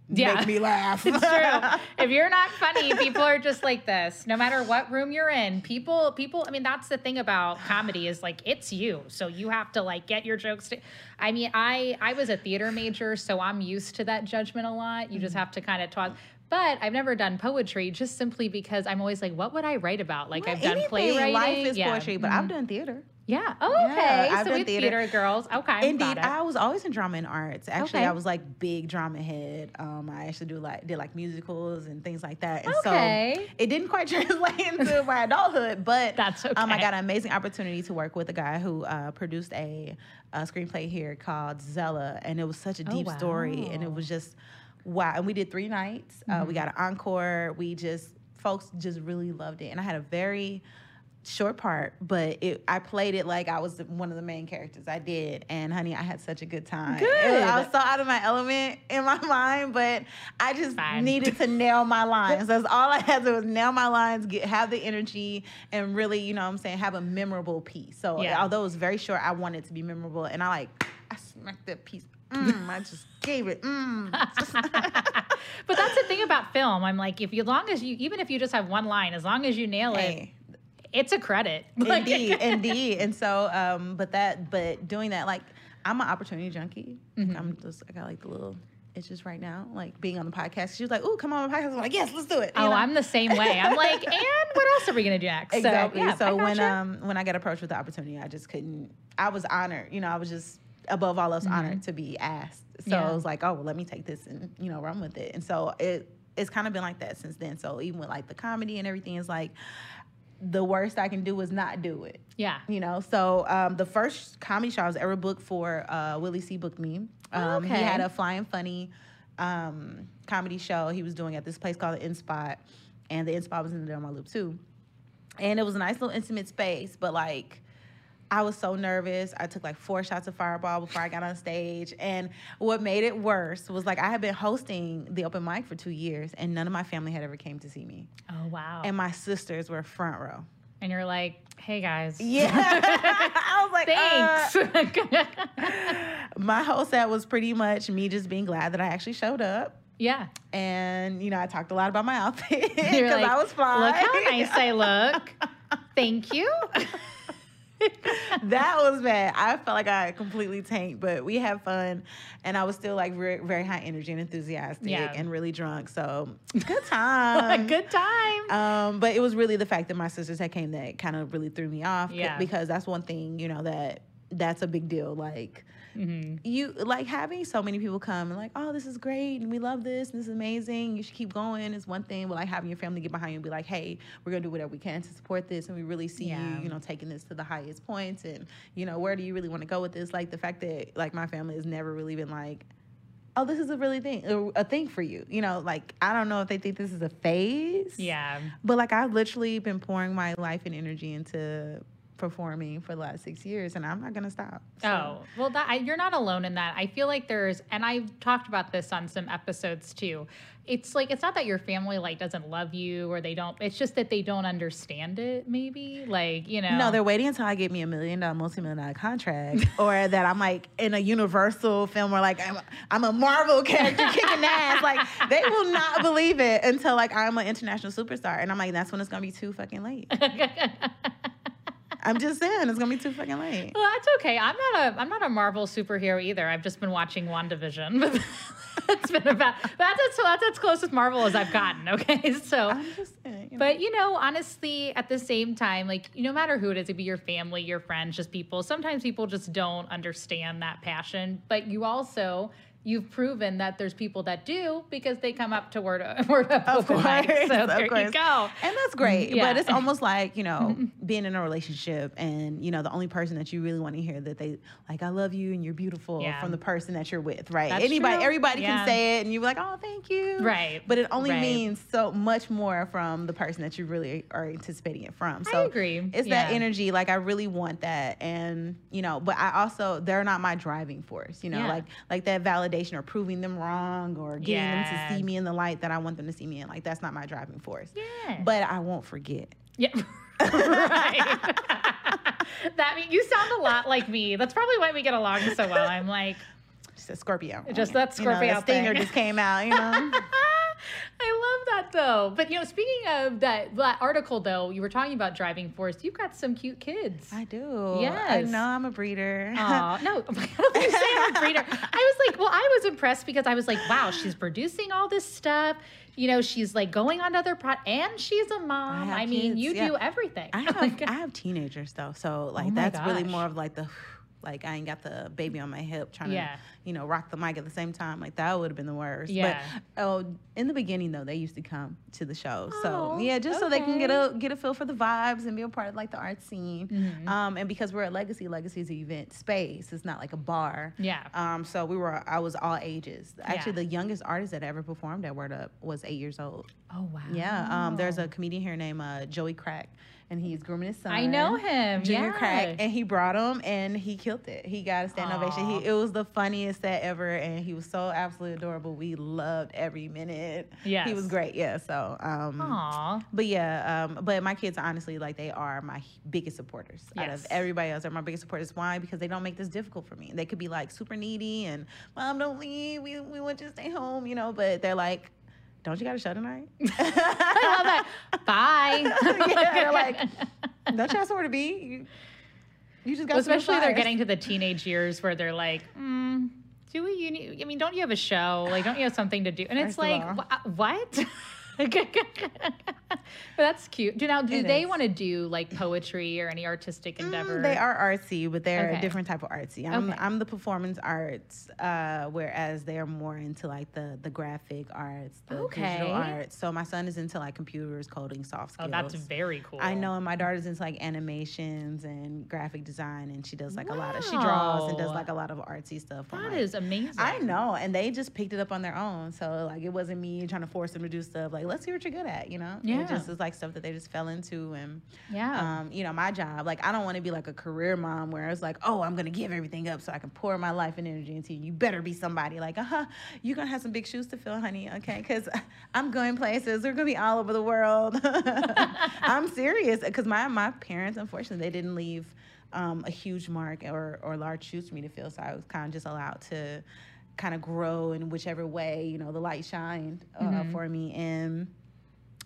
Speaker 2: Yeah.
Speaker 3: make me laugh.
Speaker 2: It's true. if you're not funny, people are just like this. No matter what room you're in, people, people. I mean, that's the thing about comedy is like it's you, so you have to like get your jokes. To, I mean, I I was a theater major, so I'm used to that judgment a lot. You just
Speaker 3: Mm-hmm.
Speaker 2: have to kind of talk. But I've never done poetry, just simply because I'm always like, what would I write about? Like I've done playwriting.
Speaker 3: Life is
Speaker 2: yeah.
Speaker 3: poetry, but I've done theater.
Speaker 2: Yeah. Oh,
Speaker 3: Yeah,
Speaker 2: okay.
Speaker 3: I've
Speaker 2: so we
Speaker 3: theater.
Speaker 2: theater. girls. Okay.
Speaker 3: Indeed. I was always in drama and arts. Actually,
Speaker 2: Okay.
Speaker 3: I was like big drama head. Um, I actually do like did like musicals and things like that. And
Speaker 2: Okay.
Speaker 3: so it didn't quite translate into my adulthood, but
Speaker 2: That's okay.
Speaker 3: Um, I got an amazing opportunity to work with a guy who uh, produced a, a screenplay here called Zella, and it was such a
Speaker 2: Oh,
Speaker 3: deep story, and it was just wow. And we did three nights. Uh,
Speaker 2: Mm-hmm.
Speaker 3: we got an encore. We just folks just really loved it, and I had a very short part, but it, I played it like I was the, one of the main characters. I did, and honey, I had such a good time.
Speaker 2: Good.
Speaker 3: Was- I was so out of my element in my mind, but I just
Speaker 2: Fine.
Speaker 3: needed to nail my lines. That's all I had to do was nail my lines, get have the energy, and really, you know, what I'm saying, have a memorable piece. So
Speaker 2: Yeah.
Speaker 3: although it was very short, I wanted it to be memorable, and I like I smacked that piece. Mm, I just gave it. Mm.
Speaker 2: but that's the thing about film. I'm like, if you, as long as you, even if you just have one line, as long as you nail it,
Speaker 3: Hey.
Speaker 2: It's a credit. Like-
Speaker 3: indeed, indeed. And so, um, but that, but doing that, like, I'm an opportunity junkie.
Speaker 2: Mm-hmm.
Speaker 3: I'm just, I got like the little itches right now, like being on the podcast. She was like, "Ooh, come on my podcast." I'm like, "Yes, let's do it." you
Speaker 2: Oh,
Speaker 3: know?
Speaker 2: I'm the same way. I'm like, and what else are we gonna do next?
Speaker 3: exactly.
Speaker 2: So, yeah,
Speaker 3: so when
Speaker 2: gotcha.
Speaker 3: um when I got approached with the opportunity, I just couldn't. I was honored. You know, I was just above all else honored to be asked. So
Speaker 2: Mm-hmm. Yeah.
Speaker 3: I was like, "Oh, well, let me take this and you know run with it." And so it it's kind of been like that since then. So even with like the comedy and everything, is like the worst I can do is not do it.
Speaker 2: yeah,
Speaker 3: You know, so um, the first comedy show I was ever booked for, uh, Willie C booked me. Um, He
Speaker 2: Okay.
Speaker 3: had a Flying Funny um, comedy show he was doing at this place called the In Spot, and the In Spot was in the Delmar Loop too. And it was a nice little intimate space, but like I was so nervous. I took like four shots of Fireball before I got on stage. And what made it worse was like I had been hosting the open mic for two years, and none of my family had ever came to see me,
Speaker 2: oh wow,
Speaker 3: and my sisters were front row.
Speaker 2: and you're like, hey guys,
Speaker 3: Yeah, I was like, uh,
Speaker 2: thanks.
Speaker 3: my whole set was pretty much me just being glad that I actually showed up.
Speaker 2: yeah,
Speaker 3: And, you know, I talked a lot about my outfit because
Speaker 2: like,
Speaker 3: I was fly.
Speaker 2: Look how nice I look. Thank you.
Speaker 3: that was bad. I felt like I completely tanked, but we had fun. And I was still like very, very high energy and enthusiastic
Speaker 2: Yeah.
Speaker 3: and really drunk. So good time.
Speaker 2: Good time.
Speaker 3: Um, but it was really the fact that my sisters had came that kind of really threw me off.
Speaker 2: Yeah.
Speaker 3: Because that's one thing, you know, that that's a big deal. Like
Speaker 2: Mm-hmm.
Speaker 3: you like having so many people come and like, oh, this is great and we love this and this is amazing. You should keep going is one thing. But like having your family get behind you and be like, hey, we're gonna do whatever we can to support this and we really see
Speaker 2: Yeah.
Speaker 3: you, you know, taking this to the highest points and you know, where do you really want to go with this? Like the fact that like my family has never really been like, oh, this is a really thing, a, a thing for you. You know, like I don't know if they think this is a phase.
Speaker 2: Yeah.
Speaker 3: But like I've literally been pouring my life and energy into performing for the last six years, and I'm not gonna stop. So,
Speaker 2: Oh, well, that I, you're not alone in that. I feel like there's, and I've talked about this on some episodes too. It's like it's not that your family like doesn't love you or they don't. It's just that they don't understand it. Maybe like you know.
Speaker 3: No, they're waiting until I get me a million dollar, multi million dollar contract, or that I'm like in a Universal film, or like I'm, I'm a Marvel character kicking ass. Like they will not believe it until like I'm an international superstar, and I'm like, that's when it's gonna be too fucking late. I'm just saying, it's gonna be too fucking late.
Speaker 2: Well, that's okay. I'm not a I'm not a Marvel superhero either. I've just been watching WandaVision. But that's been about that's as, that's as close as Marvel as I've gotten. Okay, so.
Speaker 3: I'm just saying. You know.
Speaker 2: But you know, honestly, at the same time, like no matter who it is, it be your family, your friends, just people. Sometimes people just don't understand that passion. But you also you've proven that there's people that do because they come up to word word up
Speaker 3: Of
Speaker 2: open mic. So
Speaker 3: of
Speaker 2: there you go.
Speaker 3: And that's great.
Speaker 2: Mm, yeah.
Speaker 3: But it's almost like, you know, being in a relationship and, you know, the only person that you really want to hear that they like, I love you and you're beautiful
Speaker 2: Yeah.
Speaker 3: from the person that you're with, right?
Speaker 2: That's
Speaker 3: Anybody,
Speaker 2: true.
Speaker 3: everybody
Speaker 2: Yeah.
Speaker 3: can say it and you're like, oh, thank you.
Speaker 2: Right.
Speaker 3: But it only
Speaker 2: Right.
Speaker 3: means so much more from the person that you really are anticipating it from. So I
Speaker 2: agree.
Speaker 3: It's that energy. Like I really want that. And, you know, but I also, they're not my driving force, you know, like, like that validation or proving them wrong or getting them to see me in the light that I want them to see me in. Like that's not my driving force.
Speaker 2: Yeah.
Speaker 3: But I won't forget.
Speaker 2: Yeah. right. that mean you sound a lot like me. That's probably why we get along so well. I'm like,
Speaker 3: Just a Scorpio.
Speaker 2: Just that
Speaker 3: You know,
Speaker 2: Scorpio
Speaker 3: that stinger
Speaker 2: thing.
Speaker 3: just came out, you know.
Speaker 2: I that though. But you know, speaking of that, that article though, you were talking about driving force. You've got some cute kids.
Speaker 3: I do. I
Speaker 2: Yes.
Speaker 3: know I'm a breeder.
Speaker 2: Aw, no, I don't think you say I'm a breeder. I was like, well, I was impressed because I was like, wow, she's producing all this stuff. You know, she's like going on other pro, and she's a mom.
Speaker 3: have
Speaker 2: I, mean,
Speaker 3: kids,
Speaker 2: you
Speaker 3: yeah.
Speaker 2: do everything.
Speaker 3: I oh have
Speaker 2: Like,
Speaker 3: I have teenagers though, so like
Speaker 2: Oh
Speaker 3: that's really more of like the like I ain't got the baby on my hip trying
Speaker 2: Yeah.
Speaker 3: to you know rock the mic at the same time. Like that would have been the worst.
Speaker 2: Yeah.
Speaker 3: But oh, in the beginning though, they used to come to the show, so
Speaker 2: Oh,
Speaker 3: yeah, just so they can get a get a feel for the vibes and be a part of like the art scene.
Speaker 2: Mm-hmm.
Speaker 3: Um, and because we're at Legacy, Legacy is an event space. It's not like a bar.
Speaker 2: Yeah.
Speaker 3: Um, so we were I was all ages. Actually,
Speaker 2: Yeah.
Speaker 3: the youngest artist that ever performed at Word Up was eight years old.
Speaker 2: oh wow.
Speaker 3: Yeah, um, there's a comedian here named uh, Joey Crack, and he's grooming his son.
Speaker 2: I know him.
Speaker 3: Junior
Speaker 2: yeah.
Speaker 3: Crack, and he brought him, and he killed it. He got a stand ovation. He, it was the funniest set ever, and he was so absolutely adorable. We loved every minute.
Speaker 2: Yes.
Speaker 3: he was great. Yeah, so um,
Speaker 2: Aw.
Speaker 3: but yeah, um, but my kids honestly like they are my biggest supporters out of everybody else. Are my biggest supporters. Why? Because they don't make this difficult for me. They could be like super needy and mom don't leave. We we want you to stay home, you know. But they're like, don't you got a show tonight?
Speaker 2: I love that. Bye.
Speaker 3: yeah, they're like, don't you have somewhere to be? You, you just got
Speaker 2: Well, especially they're getting to the teenage years where they're like, mm, do we? You need, I mean, don't you have a show? Like, don't you have something to do? And it's
Speaker 3: First of
Speaker 2: like, wha- what? but that's cute. Do now do
Speaker 3: It
Speaker 2: they want to do like poetry or any artistic endeavor?
Speaker 3: Mm, they are artsy, but they're
Speaker 2: Okay.
Speaker 3: a different type of artsy. I'm
Speaker 2: Okay.
Speaker 3: I'm the performance arts, uh, whereas they're more into like the the graphic arts, the
Speaker 2: Okay.
Speaker 3: digital arts. So my son is into like computers, coding, soft skills.
Speaker 2: Oh, that's very cool.
Speaker 3: I know, and my daughter's into like animations and graphic design, and she does like a lot of she draws and does like a lot of artsy stuff. I'm like,
Speaker 2: is amazing.
Speaker 3: I know, and they just picked it up on their own. So like, it wasn't me trying to force them to do stuff. Like, let's see what you're good at, you know?
Speaker 2: Yeah.
Speaker 3: It just is like stuff that they just fell into, and
Speaker 2: Yeah.
Speaker 3: um, you know, my job. Like, I don't want to be like a career mom where it's like, oh, I'm gonna give everything up so I can pour my life and energy into you. You better be somebody. Like, uh huh, you're gonna have some big shoes to fill, honey. Okay, because I'm going places. We're gonna be all over the world. I'm serious because my my parents, unfortunately, they didn't leave um, a huge mark or or large shoes for me to fill. So I was kind of just allowed to kind of grow in whichever way you know the light shined uh,
Speaker 2: Mhm.
Speaker 3: for me and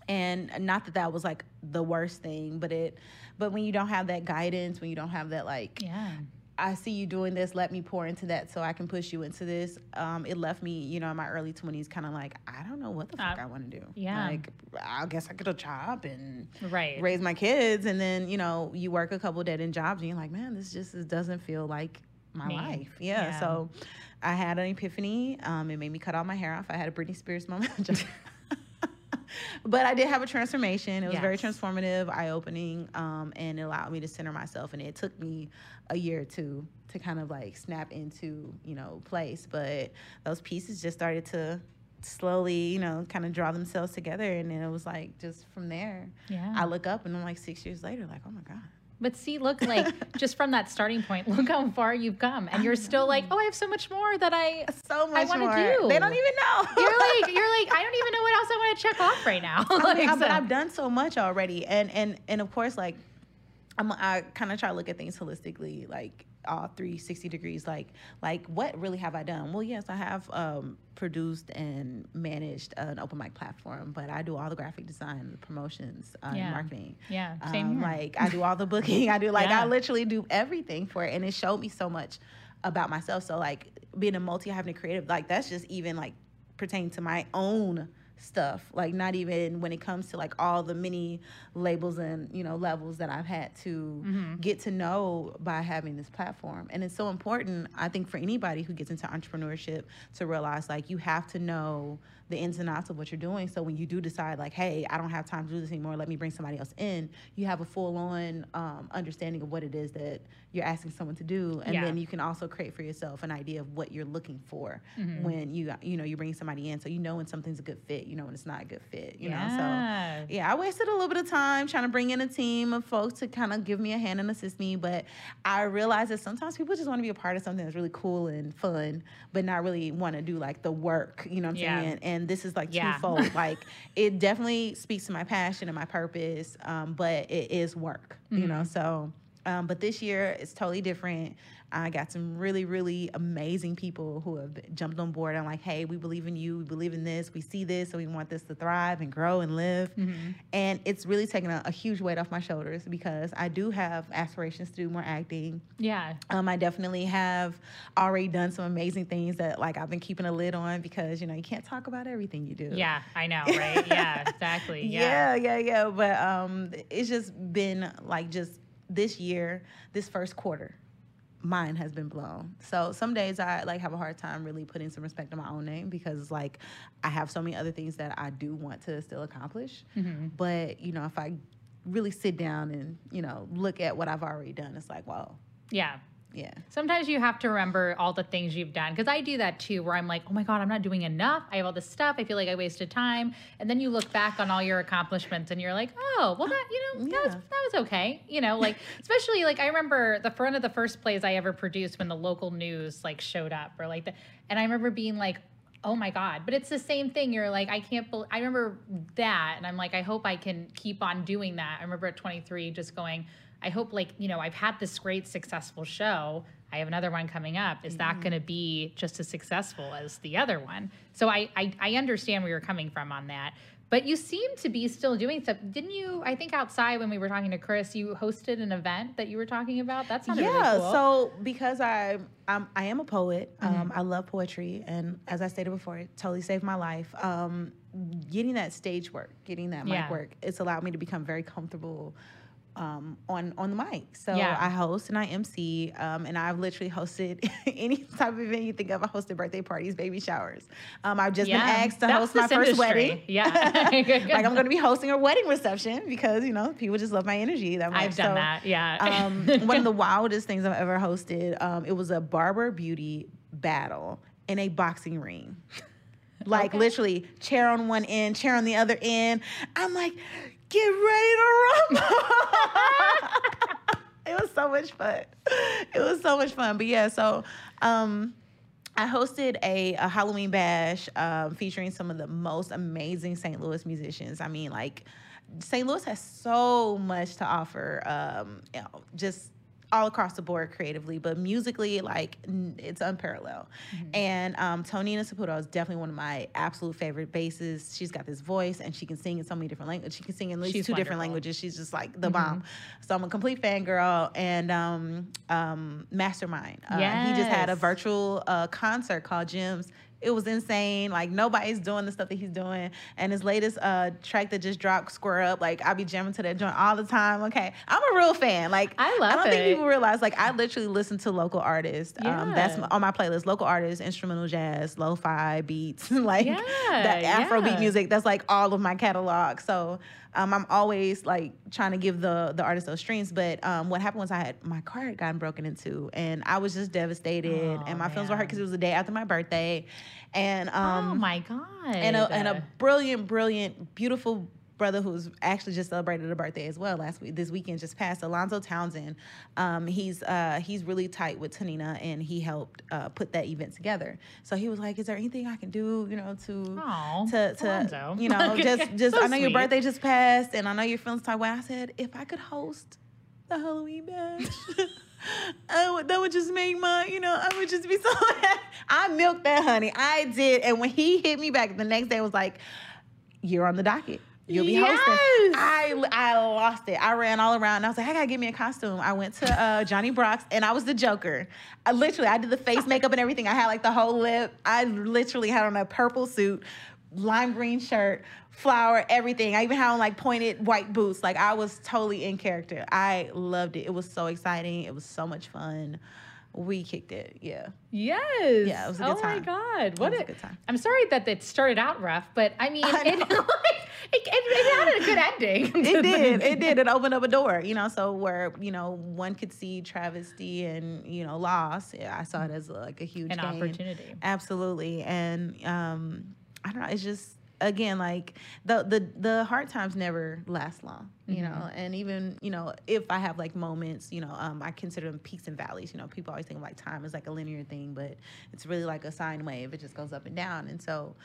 Speaker 3: and not that that was like the worst thing but it but when you don't have that guidance when you don't have that like
Speaker 2: yeah.
Speaker 3: i see you doing this let me pour into that so i can push you into this um, it left me you know in my early 20s kind of like i don't know what the fuck
Speaker 2: Uh,
Speaker 3: i want to do
Speaker 2: yeah.
Speaker 3: like i guess i get a job and
Speaker 2: Right.
Speaker 3: raise my kids and then you know you work a couple dead end jobs and you're like man this just is- doesn't feel like my
Speaker 2: Me.
Speaker 3: life yeah,
Speaker 2: Yeah.
Speaker 3: so i had an epiphany um, it made me cut all my hair off. I had a britney spears moment. But i did have a transformation. It was very transformative eye-opening um, and it allowed me to center myself and it took me a year or two to kind of like snap into you know place but those pieces just started to slowly you know kind of draw themselves together and then it was like just from there.
Speaker 2: Yeah.
Speaker 3: I look up and I'm like six years later, like, oh my God.
Speaker 2: But see, look, like just from that starting point, look how far you've come, and you're still like, ah. oh, I have so much more that I.
Speaker 3: So much
Speaker 2: I
Speaker 3: wanna
Speaker 2: do.
Speaker 3: They don't even know.
Speaker 2: You're like, you're like, I don't even know what else I want to check off right now.
Speaker 3: I mean,
Speaker 2: Like,
Speaker 3: I- but
Speaker 2: so-
Speaker 3: I've done so much already. And and and of course, like I'm I kind of try to look at things holistically, like all 360 degrees, like like what really have I done? Well, yes, I have um, produced and managed an open mic platform, but I do all the graphic design, the promotions, uh,
Speaker 2: Yeah.
Speaker 3: marketing.
Speaker 2: yeah, same
Speaker 3: Um,
Speaker 2: here.
Speaker 3: like I do all the booking. I do like
Speaker 2: Yeah.
Speaker 3: I literally do everything for it, and it showed me so much about myself. So like being a multi, having a creative, like that's just even like pertaining to my own stuff. Like not even when it comes to like all the many labels and you know levels that I've had to
Speaker 2: Mm-hmm.
Speaker 3: get to know by having this platform. And it's so important, I think, for anybody who gets into entrepreneurship to realize like you have to know the ins and outs of what you're doing. So when you do decide like, hey, I don't have time to do this anymore, let me bring somebody else in, you have a full on um, understanding of what it is that you're asking someone to do, and
Speaker 2: Yeah.
Speaker 3: then you can also create for yourself an idea of what you're looking for
Speaker 2: Mm-hmm.
Speaker 3: when you you know you bring somebody in. So you know when something's a good fit, you know when it's not a good fit. You know, so
Speaker 2: yeah.
Speaker 3: yeah, I wasted a little bit of time trying to bring in a team of folks to kind of give me a hand and assist me. But I realized that sometimes people just want to be a part of something that's really cool and fun, but not really want to do like the work. You know what I'm
Speaker 2: Yeah.
Speaker 3: saying? And this is like
Speaker 2: Yeah.
Speaker 3: twofold. like it definitely speaks to my passion and my purpose, um, but it is work. You know, so. Um, but this year it's totally different. I got some really, really amazing people who have jumped on board. I'm like, hey, we believe in you. We believe in this. We see this, and we want this to thrive and grow and live. And it's really taken a, a huge weight off my shoulders because I do have aspirations to do more acting.
Speaker 2: Yeah.
Speaker 3: Um, I definitely have already done some amazing things that like I've been keeping a lid on because you know you can't talk about everything you do.
Speaker 2: Yeah, I know, right? Yeah, exactly.
Speaker 3: Yeah,
Speaker 2: Yeah.
Speaker 3: yeah, yeah. But um, it's just been like just this year, this first quarter, mine has been blown. So some days I like have a hard time really putting some respect on my own name because like I have so many other things that I do want to still accomplish.
Speaker 2: Mm-hmm.
Speaker 3: But you know, if I really sit down and you know look at what I've already done, it's like, wow,
Speaker 2: Yeah.
Speaker 3: Yeah.
Speaker 2: Sometimes you have to remember all the things you've done because I do that too, where I'm like, oh my God, I'm not doing enough. I have all this stuff. I feel like I wasted time. And then you look back on all your accomplishments and you're like, oh, well, that, you know, that, was, that was okay. You know, like, especially like I remember the front of the first plays I ever produced when the local news like showed up or like the, and I remember being like, oh my God. But it's the same thing. You're like, I can't believe, I remember that. And I'm like, I hope I can keep on doing that. I remember at 23 just going, I hope like, you know, I've had this great successful show. I have another one coming up. Is that going to be just as successful as the other one? So I, I I understand where you're coming from on that. But you seem to be still doing stuff. Didn't you? I think outside when we were talking to Chris, you hosted an event that you were talking about. That sounded
Speaker 3: yeah
Speaker 2: really cool. Mm-hmm.
Speaker 3: so because I I'm, I am a poet um, I love poetry and as I stated before it totally saved my life um, getting that stage work getting that mic
Speaker 2: Yeah.
Speaker 3: work it's allowed me to become very comfortable um, on on the mic so
Speaker 2: Yeah.
Speaker 3: I host and I MC um, and I've literally hosted any type of event you think of I hosted birthday parties baby showers um, I've just
Speaker 2: Yeah,
Speaker 3: been asked to
Speaker 2: that's
Speaker 3: host my first
Speaker 2: industry.
Speaker 3: wedding
Speaker 2: Yeah.
Speaker 3: like I'm going to be hosting a wedding reception because you know people just love my energy that much
Speaker 2: I've done
Speaker 3: So,
Speaker 2: that. Yeah.
Speaker 3: um, one of the wildest things I've ever hosted. Um, it was a barber beauty battle in a boxing ring. Like
Speaker 2: Okay.
Speaker 3: literally, chair on one end, chair on the other end. I'm like, get ready to rumble. it was so much fun. It was so much fun. But yeah, so um, I hosted a, a Halloween bash um, featuring some of the most amazing St. Louis musicians. I mean, like, St. Louis has so much to offer, um, you know, just all across the board creatively, but musically, like, it's unparalleled.
Speaker 2: Mm-hmm.
Speaker 3: And um, Tonina Saputo is definitely one of my absolute favorite basses. She's got this voice and she can sing in so many different languages. She can sing in at least
Speaker 2: She's
Speaker 3: two different languages. She's just like the bomb. So I'm a complete fangirl. And um, um, Mastermind, uh, he just had a virtual uh, concert called Gems. It was insane. Like nobody's doing the stuff that he's doing. And his latest uh, track that just dropped, Square Up, like I be jamming to that joint all the time. Okay, I'm a real fan. Like
Speaker 2: I love
Speaker 3: I don't think people realize. Like I literally listen to local artists. Um, that's my, on my playlist. Local artists, instrumental jazz, lo-fi beats, like
Speaker 2: Yeah,
Speaker 3: that Afrobeat
Speaker 2: yeah.
Speaker 3: music. That's like all of my catalog. So um, I'm always like trying to give the the artist those streams. But um, what happened was I had my car had gotten broken into, and I was just devastated,
Speaker 2: Oh,
Speaker 3: and my feelings were hurt because it was the day after my birthday, and um,
Speaker 2: oh my god.
Speaker 3: and a and a brilliant, brilliant, beautiful brother who's actually just celebrated a birthday as well last week. This weekend just passed. Alonzo Townsend. Um, he's uh, he's really tight with Tonina, and he helped uh, put that event together. So he was like, "Is there anything I can do, you know, to
Speaker 2: Aw,
Speaker 3: to to
Speaker 2: Alonzo.
Speaker 3: you know just just
Speaker 2: So
Speaker 3: I know your birthday just passed, and I know your feelings tight." Way I said, if I could host the Halloween bash. I would, that would just make my, you know, I would just be so happy. I milked that honey. I did. And when he hit me back the next day, was like, you're on the docket. You'll be hosting. I, I lost it. I ran all around. And I was like, I gotta get me a costume. I went to uh, Johnny Brock's and I was the Joker. I literally, I did the face makeup and everything. I had like the whole lip. I literally had on a purple suit, lime green shirt, flower, everything. I even had on like pointed white boots. Like I was totally in character. I loved it. It was so exciting. It was so much fun. We kicked it. Yeah.
Speaker 2: Yes.
Speaker 3: Yeah, it was a good
Speaker 2: oh
Speaker 3: good
Speaker 2: my
Speaker 3: time.
Speaker 2: god, what a,
Speaker 3: a good time.
Speaker 2: I'm sorry that it started out rough, but I mean,
Speaker 3: I
Speaker 2: it, like, it, it, it had a good ending.
Speaker 3: it did. It did. It opened up a door, you know, so where, you know, one could see travesty and, you know, loss. Yeah, I saw it as like a huge
Speaker 2: An
Speaker 3: gain.
Speaker 2: opportunity.
Speaker 3: Absolutely. And um, I don't know, it's just again like the the the hard times never last long, you know. And even, you know, if I have like moments, you know, um, I consider them peaks and valleys. You know, people always think of like time is like a linear thing, but it's really like a sine wave. It just goes up and down. And so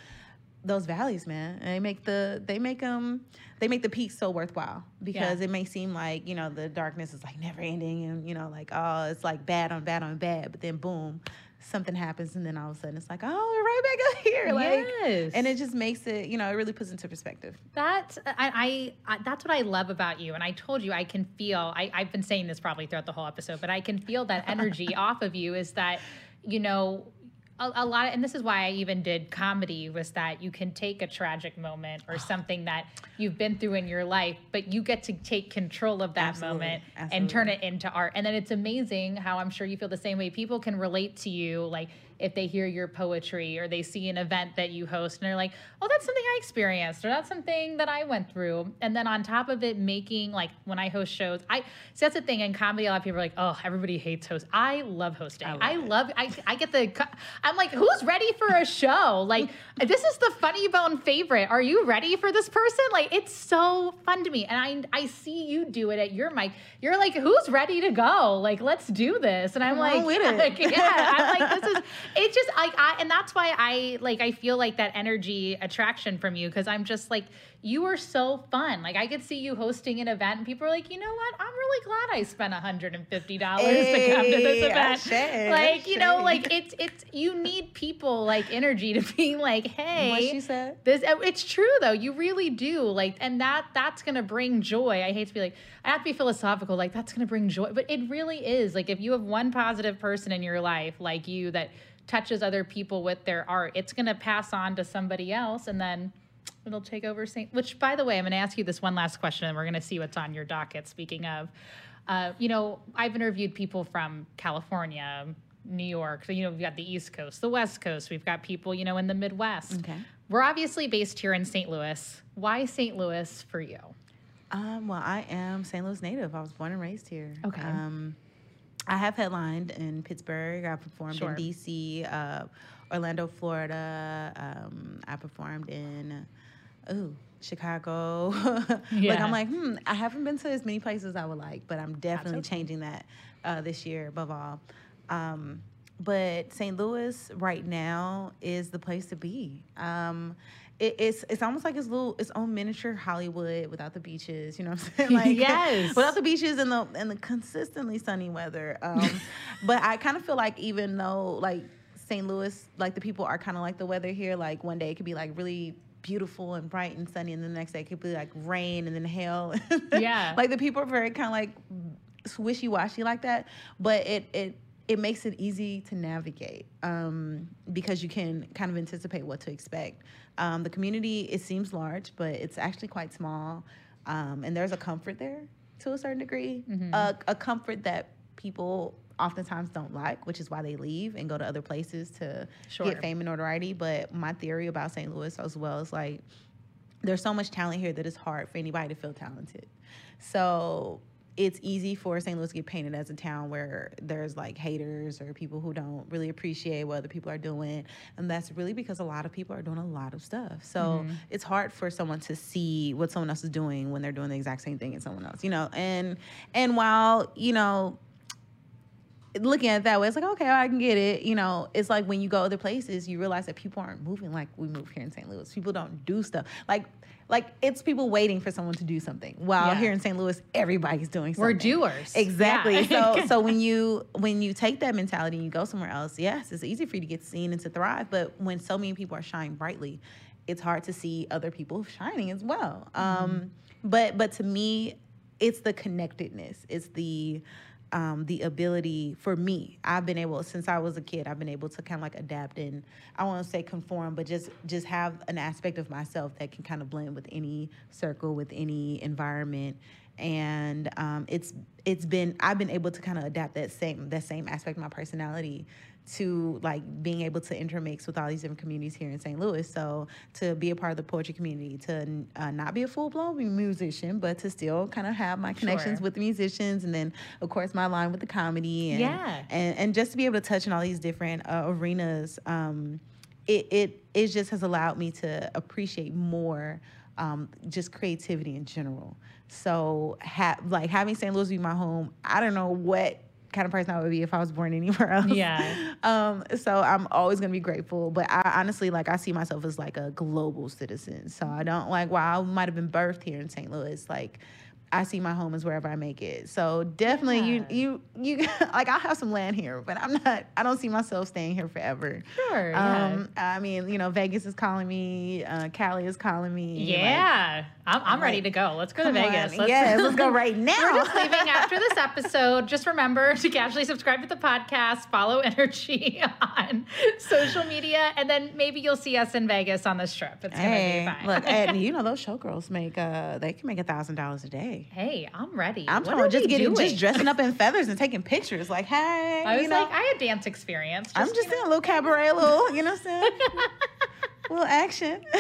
Speaker 3: those valleys, man, they make the they make them they make the peaks so worthwhile because
Speaker 2: Yeah.
Speaker 3: it may seem like you know the darkness is like never ending and you know like oh it's like bad on bad on bad, but then boom, something happens and then all of a sudden it's like oh we're right back up here like
Speaker 2: Yes.
Speaker 3: and it just makes it you know it really puts into perspective.
Speaker 2: That I, I, I that's what I love about you. And I told you I can feel. I, I've been saying this probably throughout the whole episode, but I can feel that energy off of you. Is that you know. A, a lot of, and this is why I even did comedy was that you can take a tragic moment or ah. something that you've been through in your life, but you get to take control of that
Speaker 3: Absolutely,
Speaker 2: moment and turn it into art. And then it's amazing how I'm sure you feel the same way. People can relate to you. Like if they hear your poetry or they see an event that you host and they're like, oh, that's something I experienced or that's something that I went through. And then on top of it, making like when I host shows, I see that's the thing in comedy. A lot of people are like, oh, everybody hates hosts. I love hosting. I love, I, I, get the, I'm like, who's ready for a show? Like, this is the funny bone favorite. Are you ready for this person? Like, it's so fun to me. And I, I see you do it at your mic. You're like, who's ready to go? Like, let's do this. And I'm
Speaker 3: Come
Speaker 2: like,
Speaker 3: on with it.
Speaker 2: like, yeah, I'm like, this is, it's just like, I, and that's why I like, I feel like that energy attraction from you because I'm just like, you are so fun. Like, I could see you hosting an event and people are like, you know what? I'm really glad I spent $150 to come to this
Speaker 3: Hey,
Speaker 2: event.
Speaker 3: ashe,
Speaker 2: like, you know, like it's, it's, you need people like energy to be like, hey,
Speaker 3: What she said?
Speaker 2: this uh, it's true though. You really do. Like and that that's going to bring joy. I hate to be like I have to be philosophical like that's going to bring joy, but it really is. Like if you have one positive person in your life like you that touches other people with their art, it's going to pass on to somebody else and then it'll take over St. Which by the way, I'm going to ask you this one last question and we're going to see what's on your docket speaking of uh, you know, I've interviewed people from California, New York. So, you know, we've got the East Coast, the West Coast. We've got people, you know, in the Midwest.
Speaker 3: Okay.
Speaker 2: We're obviously based here in St. Louis. Why St. Louis for you?
Speaker 3: Um, well, I am St. Louis native. I was born and raised here.
Speaker 2: Okay.
Speaker 3: Um, I have headlined in Pittsburgh. I performed
Speaker 2: Sure.
Speaker 3: in D.C., uh, Orlando, Florida. Um, I performed in, ooh, Chicago. like
Speaker 2: Yeah.
Speaker 3: I'm like, hmm, I haven't been to as many places as I would like, but I'm definitely changing that uh, this year above all. Um, but St. Louis right now is the place to be. Um, it, it's it's almost like it's little its own miniature Hollywood without the beaches. You know what I'm saying? Like
Speaker 2: Yes.
Speaker 3: without the beaches and the and the consistently sunny weather. Um, but I kind of feel like even though like St. Louis, like the people are kind of like the weather here. Like one day it could be like really beautiful and bright and sunny, and the next day it could be like rain and then hail.
Speaker 2: Yeah.
Speaker 3: like the people are very kind of like wishy washy like that. But it it it makes it easy to navigate um, because you can kind of anticipate what to expect. Um, the community it seems large, but it's actually quite small, um, and there's a comfort there to a certain degree. A, a comfort that people oftentimes don't like, which is why they leave and go to other places to
Speaker 2: Sure.
Speaker 3: get fame and notoriety. But my theory about St. Louis as well is like there's so much talent here that it's hard for anybody to feel talented. So it's easy for St. Louis to get painted as a town where there's like haters or people who don't really appreciate what other people are doing. And that's really because a lot of people are doing a lot of stuff. So mm-hmm. it's hard for someone to see what someone else is doing when they're doing the exact same thing as someone else, you know. And and while, you know, looking at it that way, it's like, okay, I can get it. You know, it's like when you go other places, you realize that people aren't moving like we move here in St. Louis. People don't do stuff. Like like it's people waiting for someone to do something. While
Speaker 2: Yeah.
Speaker 3: here in St. Louis, everybody's doing something.
Speaker 2: We're doers.
Speaker 3: Exactly.
Speaker 2: Yeah.
Speaker 3: So so when you when you take that mentality and you go somewhere else, yes, it's easy for you to get seen and to thrive. But when so many people are shining brightly, it's hard to see other people shining as well. Um, but but to me, it's the connectedness. It's the um, the ability for me. I've been able since I was a kid. I've been able to kind of like adapt and I want to say conform, but just just have an aspect of myself that can kind of blend with any circle, with any environment. And um, it's it's been I've been able to kind of adapt that same that same aspect of my personality to like being able to intermix with all these different communities here in St. Louis. So to be a part of the poetry community, to uh, not be a full blown musician, but to still kind of have my connections
Speaker 2: Sure.
Speaker 3: with the musicians, and then of course my line with the comedy, and
Speaker 2: Yeah.
Speaker 3: and, and just to be able to touch in all these different uh, arenas. Um, it, it it just has allowed me to appreciate more um, just creativity in general. So ha- like having St. Louis be my home, I don't know what kind of person I would be if I was born anywhere else.
Speaker 2: Yeah.
Speaker 3: Um, so I'm always gonna be grateful. But I honestly like I see myself as like a global citizen. So I don't like while I might have been birthed here in St. Louis, like I see my home as wherever I make it. So definitely you you you like I'll have some land here, but I'm not I don't see myself staying here forever.
Speaker 2: Sure. Yeah.
Speaker 3: Um, I mean, you know, Vegas is calling me, uh, Cali is calling me. like,
Speaker 2: yeah. I'm, I'm ready
Speaker 3: like,
Speaker 2: to go. Let's go to
Speaker 3: on.
Speaker 2: Vegas. Let's,
Speaker 3: yes, let's go right now.
Speaker 2: We're just leaving after this episode. Just remember to casually subscribe to the podcast, follow InnerGy on social media, and then maybe you'll see us in Vegas on this trip. It's gonna
Speaker 3: Hey,
Speaker 2: be fine.
Speaker 3: look, and you know those showgirls make uh they can make a thousand dollars a day. Ready.
Speaker 2: Hey, I'm ready.
Speaker 3: I'm
Speaker 2: What
Speaker 3: talking just getting
Speaker 2: doing?
Speaker 3: just dressing up in feathers and taking pictures. Like, hey,
Speaker 2: I was
Speaker 3: you know,
Speaker 2: like, I had dance experience.
Speaker 3: I'm just
Speaker 2: you know.
Speaker 3: saying a little cabaret, a little, you know what I'm saying? little action.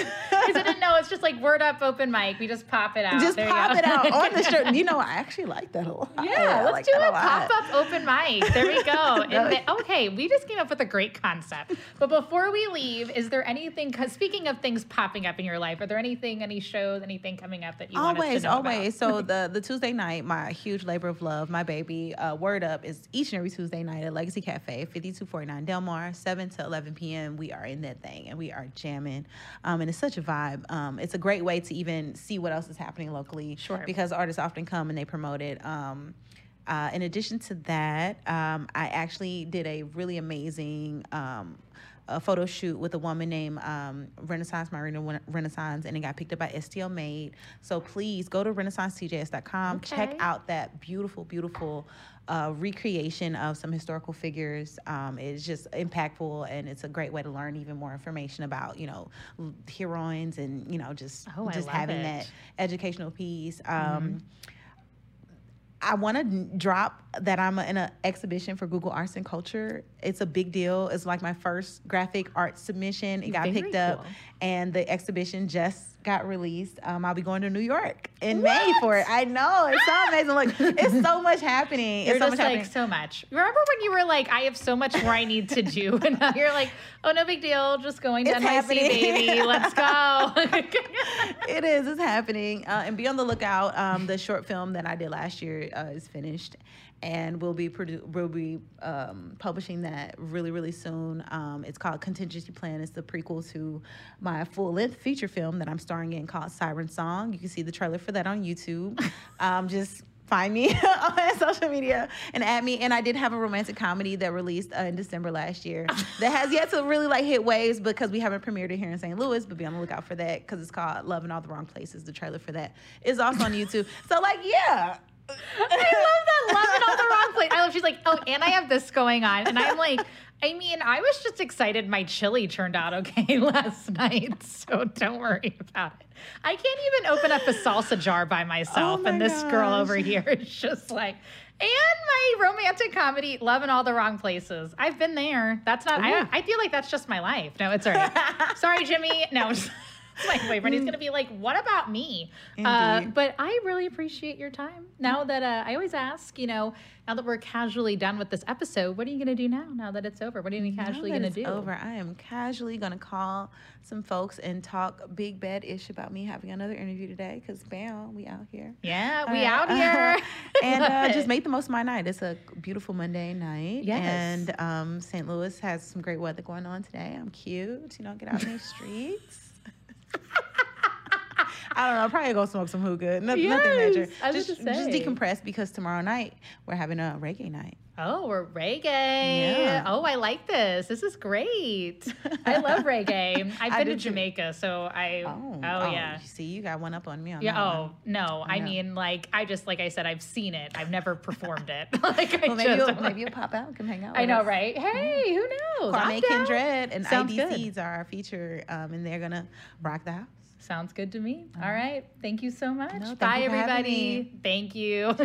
Speaker 2: Because I didn't know it's just like word up open mic. We just pop it out.
Speaker 3: Just
Speaker 2: There
Speaker 3: pop it out on the shirt. You know, I actually like that a lot.
Speaker 2: Yeah, let's
Speaker 3: like
Speaker 2: do a
Speaker 3: a
Speaker 2: pop up open mic. There we go. And
Speaker 3: No.
Speaker 2: then- okay, we just came up with a great concept. But before we leave, is there anything? Because speaking of things popping up in your life, are there anything, any shows, anything coming up that you
Speaker 3: Always, always. So the the Tuesday night, my huge labor of love, my baby, uh, word up is each and every Tuesday night at Legacy Cafe, fifty two forty nine Delmar, seven to eleven p.m. We are in that thing and we are um, and it's such a vibe. Um, it's a great way to even see what else is happening locally,
Speaker 2: Sure.
Speaker 3: Because artists often come and they promote it. Um, uh, in addition to that, um, I actually did a really amazing. Um, a photo shoot with a woman named um, Renaissance Marina Renaissance, and it got picked up by STL Made. So please go to renaissancetjs.com, check out that beautiful, beautiful uh, recreation of some historical figures. Um, it's just impactful, and it's a great way to learn even more information about, you know, heroines and you know just
Speaker 2: Oh,
Speaker 3: just having
Speaker 2: it.
Speaker 3: that educational piece. Um, I want to drop that I'm in an exhibition for Google Arts and Culture. It's a big deal. It's like my first graphic art submission. It got
Speaker 2: Very
Speaker 3: picked up, and the exhibition just got released. Um, I'll be going to New York in May for it. I know it's so amazing. Look, it's so much happening.
Speaker 2: You're
Speaker 3: it's so
Speaker 2: just
Speaker 3: much
Speaker 2: like
Speaker 3: happening.
Speaker 2: so much. Remember when you were like, I have so much more I need to do, and now you're like, oh no big deal, just going to NYC, baby, let's go.
Speaker 3: it is. It's happening. Uh, and be on the lookout. Um, the short film that I did last year uh, is finished, and we'll be produ- we'll be um, publishing that really really soon. Um, it's called Contingency Plan. It's the prequel to my full length feature film that I'm starring in called Siren Song. You can see the trailer for that on YouTube. um, just find me on social media and add me. And I did have a romantic comedy that released uh, in December last year that has yet to really like hit waves because we haven't premiered it here in St. Louis. But be on the lookout for that because it's called Love in All the Wrong Places. The trailer for that is also on YouTube. So like, yeah.
Speaker 2: I love that. Love in all the wrong place. I love. She's like, oh, and I have this going on, and I'm like, I mean, I was just excited. My chili turned out okay last night, so don't worry about it. I can't even open up a salsa jar by myself,
Speaker 3: Oh my
Speaker 2: and this girl over here is just like. And my romantic comedy, Love in All the Wrong Places. I've been there. That's not, I, I feel like that's just my life. No, it's all right. Sorry, Jimmy. No, my boyfriend. He's going to be like, what about me? Uh, but I really appreciate your time. Now that uh, I always ask, you know, now that we're casually done with this episode, what are you going to do now? Now that it's over, what are you casually going to
Speaker 3: it's
Speaker 2: do?
Speaker 3: Over. I am casually gonna call some folks and talk big bad ish about me having another interview today. Cause bam, we out here.
Speaker 2: Yeah, we
Speaker 3: Uh,
Speaker 2: out here.
Speaker 3: and uh, just make the most of my night. It's a beautiful Monday night.
Speaker 2: Yes.
Speaker 3: And um, St. Louis has some great weather going on today. I'm cute. You know, get out in the streets. I don't know. I'll probably go smoke some hookah. No, Nothing major.
Speaker 2: Yes, I was
Speaker 3: Just, just decompress because tomorrow night we're having a reggae night.
Speaker 2: Oh, we're reggae.
Speaker 3: Yeah.
Speaker 2: Oh, I like this. This is great. I love reggae. I've been to. Jamaica, so I. Oh, yeah.
Speaker 3: You see, you got one up on me on
Speaker 2: Yeah.
Speaker 3: that
Speaker 2: Oh
Speaker 3: one.
Speaker 2: no. I
Speaker 3: know.
Speaker 2: mean, like I just like I said, I've seen it. I've never performed it. like I
Speaker 3: Well, maybe
Speaker 2: just.
Speaker 3: you'll, maybe you'll pop out and come hang out.
Speaker 2: I know,
Speaker 3: us.
Speaker 2: right? Hey, who knows?
Speaker 3: Kwame. Kindred and
Speaker 2: Sounds good.
Speaker 3: IDCs are our feature, um, and they're gonna rock the house.
Speaker 2: Sounds good to me. All right. Thank you so much.
Speaker 3: No,
Speaker 2: Bye,
Speaker 3: you for having
Speaker 2: everybody. Thank you.